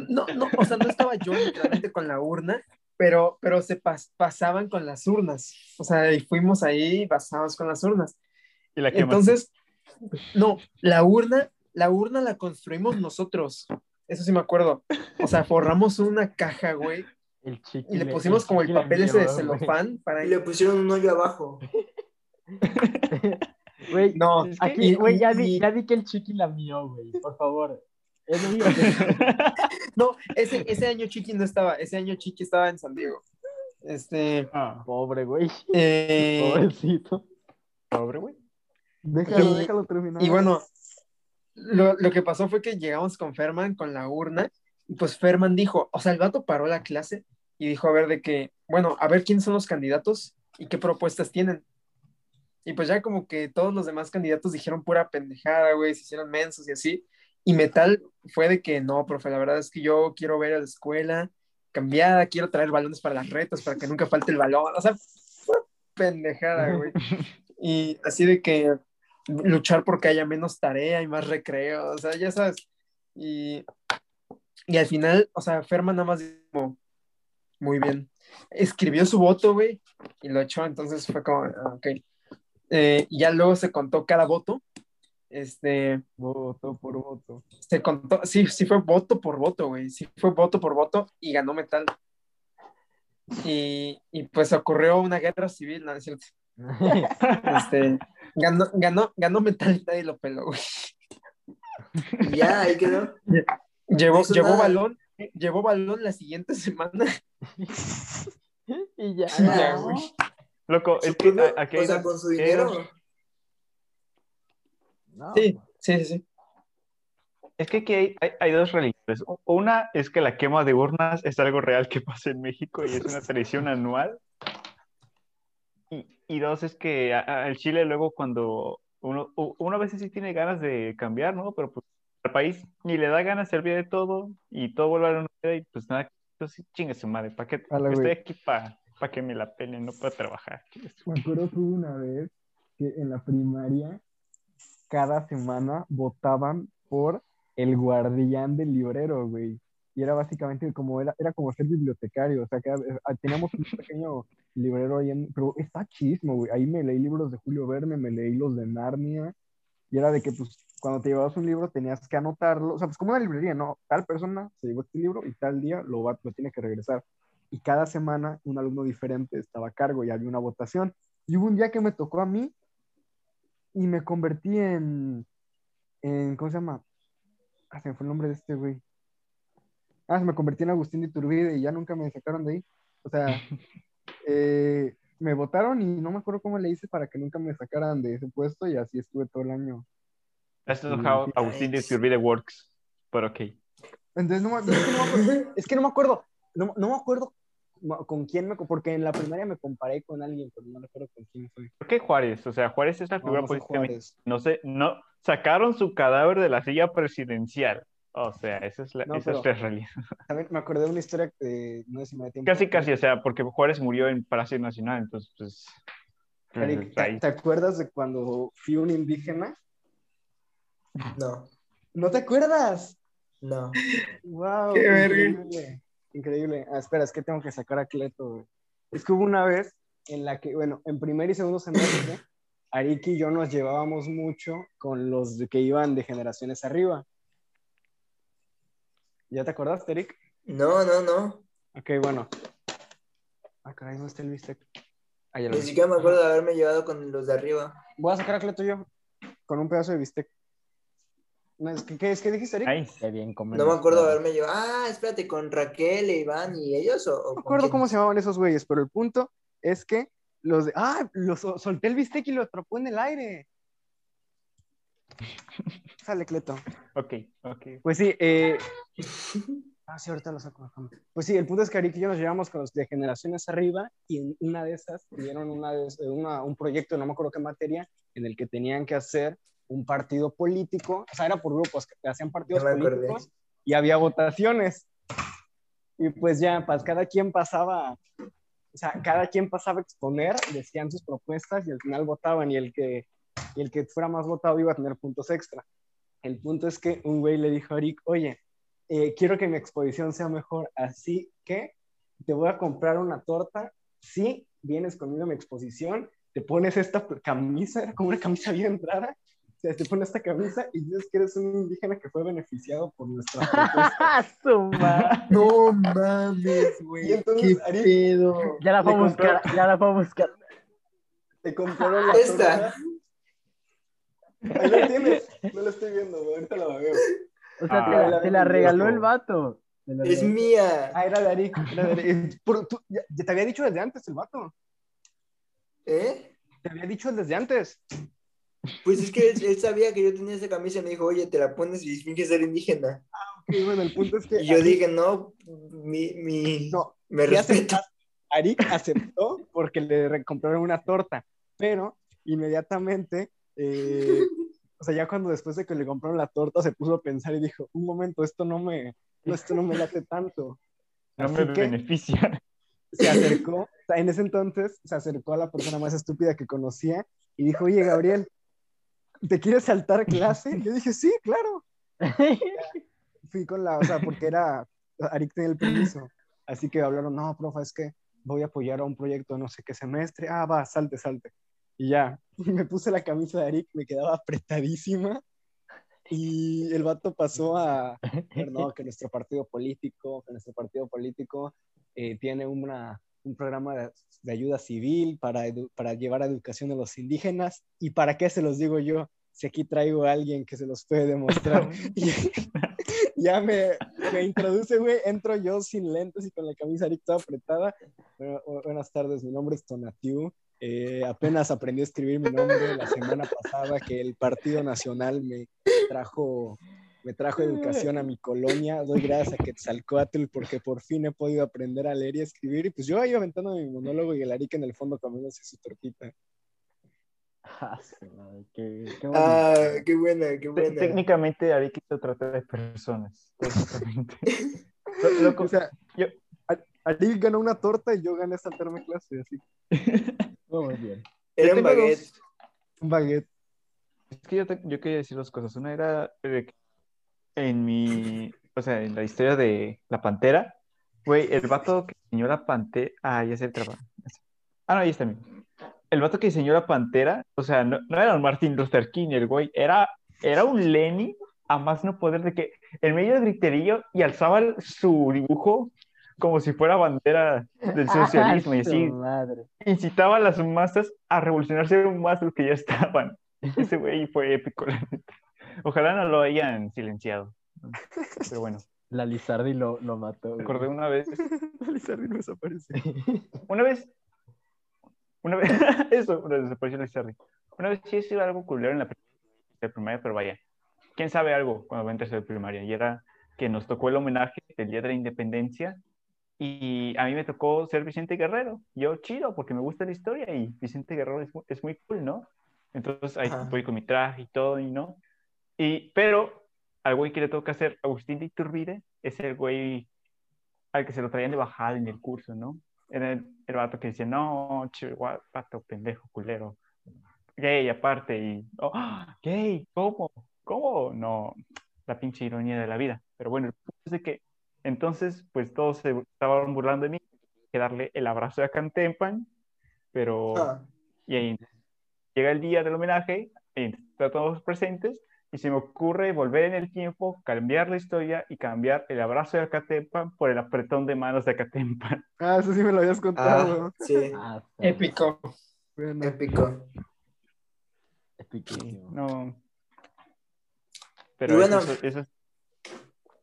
no, no, o sea, no estaba yo literalmente con la urna, pero, pero se pas- pasaban con las urnas. O sea, y fuimos ahí y pasamos con las urnas. Y la quemaste. Entonces, no, la urna, la urna la construimos nosotros. Eso sí me acuerdo. O sea, forramos una caja, güey, El chiqui y le pusimos como el papel ese de celofán para... Y le pusieron un hoyo abajo. Güey, No, Es que- aquí, güey, ya, y- ya di que el chiqui la mió, güey, por favor. Es lo único que- No, ese, ese año Chiqui no estaba, ese año Chiqui estaba en San Diego. Este, Ah, Pobre, güey. eh, Pobrecito. pobre, güey. Déjalo, Y- déjalo terminar. y bueno, lo, lo que pasó fue que llegamos con Ferman con la urna, y pues Ferman dijo, o sea, el vato paró la clase y dijo, a ver, de que, bueno, a ver quiénes son los candidatos y qué propuestas tienen. Y pues ya como que todos los demás candidatos dijeron pura pendejada, güey, se hicieron mensos y así. Y Metal fue de que no, profe, la verdad es que yo quiero ver a la escuela cambiada, quiero traer balones para las retas, para que nunca falte el balón. O sea, fue pendejada, güey. Y así de que luchar porque haya menos tarea y más recreo, o sea, ya sabes. Y, y al final, o sea, Ferma nada más dijo, muy bien. Escribió su voto, güey, y lo echó, entonces fue como, ah, ok. Eh, y ya luego se contó cada voto. Este, Voto por voto. se contó, sí, sí fue voto por voto, güey, sí fue voto por voto y ganó Metal. Y, y pues ocurrió una guerra civil, ¿no es cierto? Este, ganó, ganó, ganó Metal y nadie lo peló, güey. Y ya, ahí quedó. Llevó, llevó nada. balón, llevó balón la siguiente semana. y ya. Ya, ¿no? güey. Loco, es que aquí o sea, con su dinero. No, Sí, sí, sí, sí. Es que aquí hay, hay- hay dos religiones. Una es que la quema de urnas es algo real que pasa en México y es una tradición anual. Y, y dos es que el Chile luego cuando uno, uno a veces sí tiene ganas de cambiar, ¿no? Pero pues al país ni le da ganas, se olvida de todo y todo vuelve a la normalidad y pues nada, entonces chingue su madre, ¿para qué? Estoy güey. aquí para que me la pelen, no para trabajar. Me acuerdo que hubo una vez que en la primaria, cada semana votaban por el guardián del librero, güey. Y era básicamente como, era, era como ser bibliotecario, o sea, cada- eh, teníamos un pequeño librero ahí en, pero está chismo, güey. Ahí me leí libros de Julio Verne, me leí los de Narnia, y era de que, pues, cuando te llevabas un libro tenías que anotarlo, o sea, pues como una librería, ¿no? Tal persona se llevó este libro y tal día lo, va, lo tiene que regresar. Y cada semana un alumno diferente estaba a cargo y había una votación. Y hubo un día que me tocó a mí y me convertí en, en ¿cómo se llama? Ah, se me fue el nombre de este güey. Ah, me convertí en Agustín de Iturbide y ya nunca me sacaron de ahí. O sea, eh, me votaron y no me acuerdo cómo le hice para que nunca me sacaran de ese puesto y así estuve todo el año. Esto es Sí, how. Agustín de Iturbide works, pero ok. Entonces, no, me- es que no me acuerdo, es que no me acuerdo, no, no me acuerdo con quién me, porque en la primaria me comparé con alguien, pero no recuerdo con quién fue. ¿Por qué Juárez? O sea, Juárez es la No, figura no política. Juárez. No sé, no, sacaron su cadáver de la silla presidencial. O sea, esa es la, No, esa es pero- la realidad. También me acordé de una historia que no sé si me da tiempo. Casi, casi, o sea, porque Juárez murió en Palacio Nacional, entonces, pues. pues, Eric, ¿te, te acuerdas de cuando fui un indígena? No, ¿No te acuerdas? no. Wow, Qué verga. Increíble. Ah, espera, es que tengo que sacar a Cleto, güey. Es que hubo una vez en la que, bueno, en primer y segundo semestre, Ariki y yo nos llevábamos mucho con los que iban de generaciones arriba. ¿Ya te acordaste, Eric? No, no, no. Ok, bueno. Ah, caray, ¿dónde está el bistec? Ah, ya Ni siquiera me acuerdo de haberme llevado con los de arriba. Voy a sacar a Cleto yo con un pedazo de bistec. No, es que- ¿Qué, es que dijiste, Eric? Ahí. Qué bien comen No me acuerdo haberme llevado. Ah, espérate, con Raquel, e Iván y ellos o, o No me acuerdo quién? cómo se llamaban esos güeyes, pero el punto es que los de. ¡Ah! Los, solté el bistec y lo atrapó en el aire. Sale, Cleto. Ok, ok. Pues sí, eh... Ah, sí, ahorita lo saco. Pues sí, el punto es que Arik y yo nos llevamos con los de generaciones arriba y en una de esas tuvieron una de- una- un proyecto, no me acuerdo qué materia, en el que tenían que hacer un partido político, o sea, era por grupos, que hacían partidos acordé. políticos y había votaciones. Y pues ya, pues cada quien pasaba, o sea, cada quien pasaba a exponer, decían sus propuestas y al final votaban y el que, y el que fuera más votado iba a tener puntos extra. El punto es que un güey le dijo a Eric, oye, eh, quiero que mi exposición sea mejor, así que te voy a comprar una torta si vienes conmigo a mi exposición, te pones esta camisa, era como una camisa bien rara, o sea, te pones esta camisa y dices que eres un indígena que fue beneficiado por nuestra. ¡Ah, madre! No mames, güey. Y entonces, Qué Ari- pedo. Ya la compró- buscar, ya la a buscar. Te compraron la Esta. torta. Ahí la tienes, no la estoy viendo, güey, ahorita la veo. O sea, Ah, te, la, te la regaló el vato. Es mía. Ah, era de Arik. Era de Arik. Por- tú- ya, ya te había dicho desde antes el vato. ¿Eh? Te había dicho desde antes. Pues es que él, él sabía que yo tenía esa camisa y me dijo, oye, te la pones y finges ser indígena. Ok, bueno, el punto es que. Y yo Arik- dije, no, mi, mi, No, me respeto. acepta- Arik aceptó porque le compraron una torta, pero inmediatamente, eh, o sea, ya cuando después de que le compraron la torta se puso a pensar y dijo, un momento, esto no me, no, esto no me late tanto. No Así me que beneficia. se acercó, o sea, en ese entonces se acercó a la persona más estúpida que conocía y dijo, oye, Gabriel, ¿te quieres saltar clase? Yo dije, sí, claro. Fui con la, o sea, porque era, Arik tenía el permiso. Así que hablaron, no, profe, es que voy a apoyar a un proyecto no sé qué semestre. Ah, va, salte, salte. Y ya, me puse la camisa de Arik, me quedaba apretadísima. Y el vato pasó a, no, que nuestro partido político, que nuestro partido político eh, tiene una, un programa de, de ayuda civil para, edu- para llevar educación a los indígenas. ¿Y para qué se los digo yo? Si aquí traigo a alguien que se los puede demostrar. Y ya me, me introduce, güey, entro yo sin lentes y con la camisa Arik toda apretada. Bueno, bu- buenas tardes, mi nombre es Tonatiu. Eh, apenas aprendí a escribir mi nombre la semana pasada que el Partido Nacional me trajo, me trajo educación a mi colonia. Doy gracias a Quetzalcoatl porque por fin he podido aprender a leer y a escribir. Y pues yo ahí aventando mi monólogo y el Arik en el fondo comiéndose su tortita. Ah, qué, qué bonito. Ah, qué buena, qué buena. Técnicamente, Ari quiso tratar de personas. técnicamente. Lo- loco, O sea, yo- A- Arik ganó una torta y yo gané saltarme clase, así. Muy, muy bien. Era un baguette. dos- Un baguette. Es que yo, te- yo quería decir dos cosas. Una era de que en mi, o sea, en la historia de la pantera, güey, el vato que diseñó la pantera. Ah, ya sé el trabajo. Ah, no, ahí está. El vato que diseñó la pantera, o sea, no, no era un Martin Luther King, el güey, era, era un Lenny a más no poder de que en medio del griterío y alzaba su dibujo como si fuera bandera del socialismo y Ah, así madre. incitaba a las masas a revolucionarse aún más de lo que ya estaban. Ese güey fue épico, la neta. Ojalá no lo hayan silenciado. Pero bueno, La Lizardi lo, lo mató. recordé una vez, Lizardi no desaparece. una vez, una vez, eso, una vez desapareció Lizardi. Una vez sí hice algo culero en la de primaria, pero vaya, ¿quién sabe algo cuando va a tercero de primaria? Y era que nos tocó el homenaje del Día de la Independencia y a mí me tocó ser Vicente Guerrero. Yo chido, porque me gusta la historia y Vicente Guerrero es, es muy cool, ¿no? Entonces ahí Ajá. voy con mi traje y todo, y no. Y, pero al güey que le toca hacer Agustín de Iturbide es el güey al que se lo traían de bajada en el curso, ¿no? Era el, el vato que decía, no, gua- vato, pendejo, culero. Gay, aparte, y, oh, gay, ¿cómo? ¿Cómo? No, la pinche ironía de la vida. Pero bueno, el punto es de que entonces, pues todos se estaban burlando de mí, que darle el abrazo de Acantempan, pero... Ah, Y ahí llega el día del homenaje, y están todos presentes, y se me ocurre volver en el tiempo, cambiar la historia y cambiar el abrazo de Acatempan por el apretón de manos de Acatempan. Ah, eso sí me lo habías ah, contado. sí, Ah, sí. Épico. Bueno, épico. Epiquísimo. No. Pero Y bueno. eso, eso-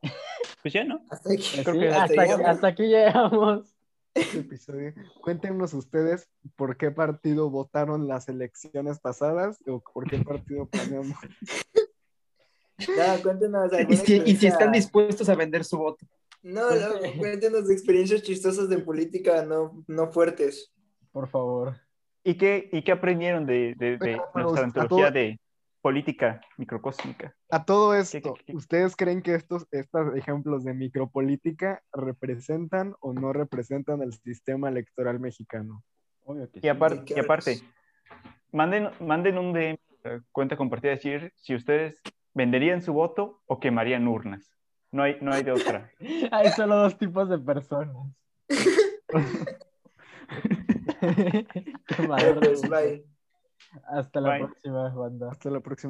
Pues ya, ¿no? Hasta aquí. Sí, que hasta, llegamos. hasta aquí llegamos. este episodio. Cuéntenos ustedes por qué partido votaron las elecciones pasadas o por qué partido planeamos. No, cuéntenos. Y si, y si están dispuestos a vender su voto. No, no, cuéntenos de experiencias chistosas de política no, no fuertes. Por favor. ¿Y qué, y qué aprendieron de, de- de pero nuestra a antología todo- de política microcósmica? A todo ¿Qué- esto, qué- qué? ¿ustedes creen que estos, estos ejemplos de micropolítica representan o no representan el sistema electoral mexicano? Obvio que Y, sí. apar- ¿De qué y aparte, manden, manden un DM, eh, cuenta compartida, decir si ustedes venderían su voto o quemarían urnas. No hay, no hay de otra. Hay solo dos tipos de personas. Qué madre. bye. Hasta la Bye. próxima, banda. Hasta la próxima.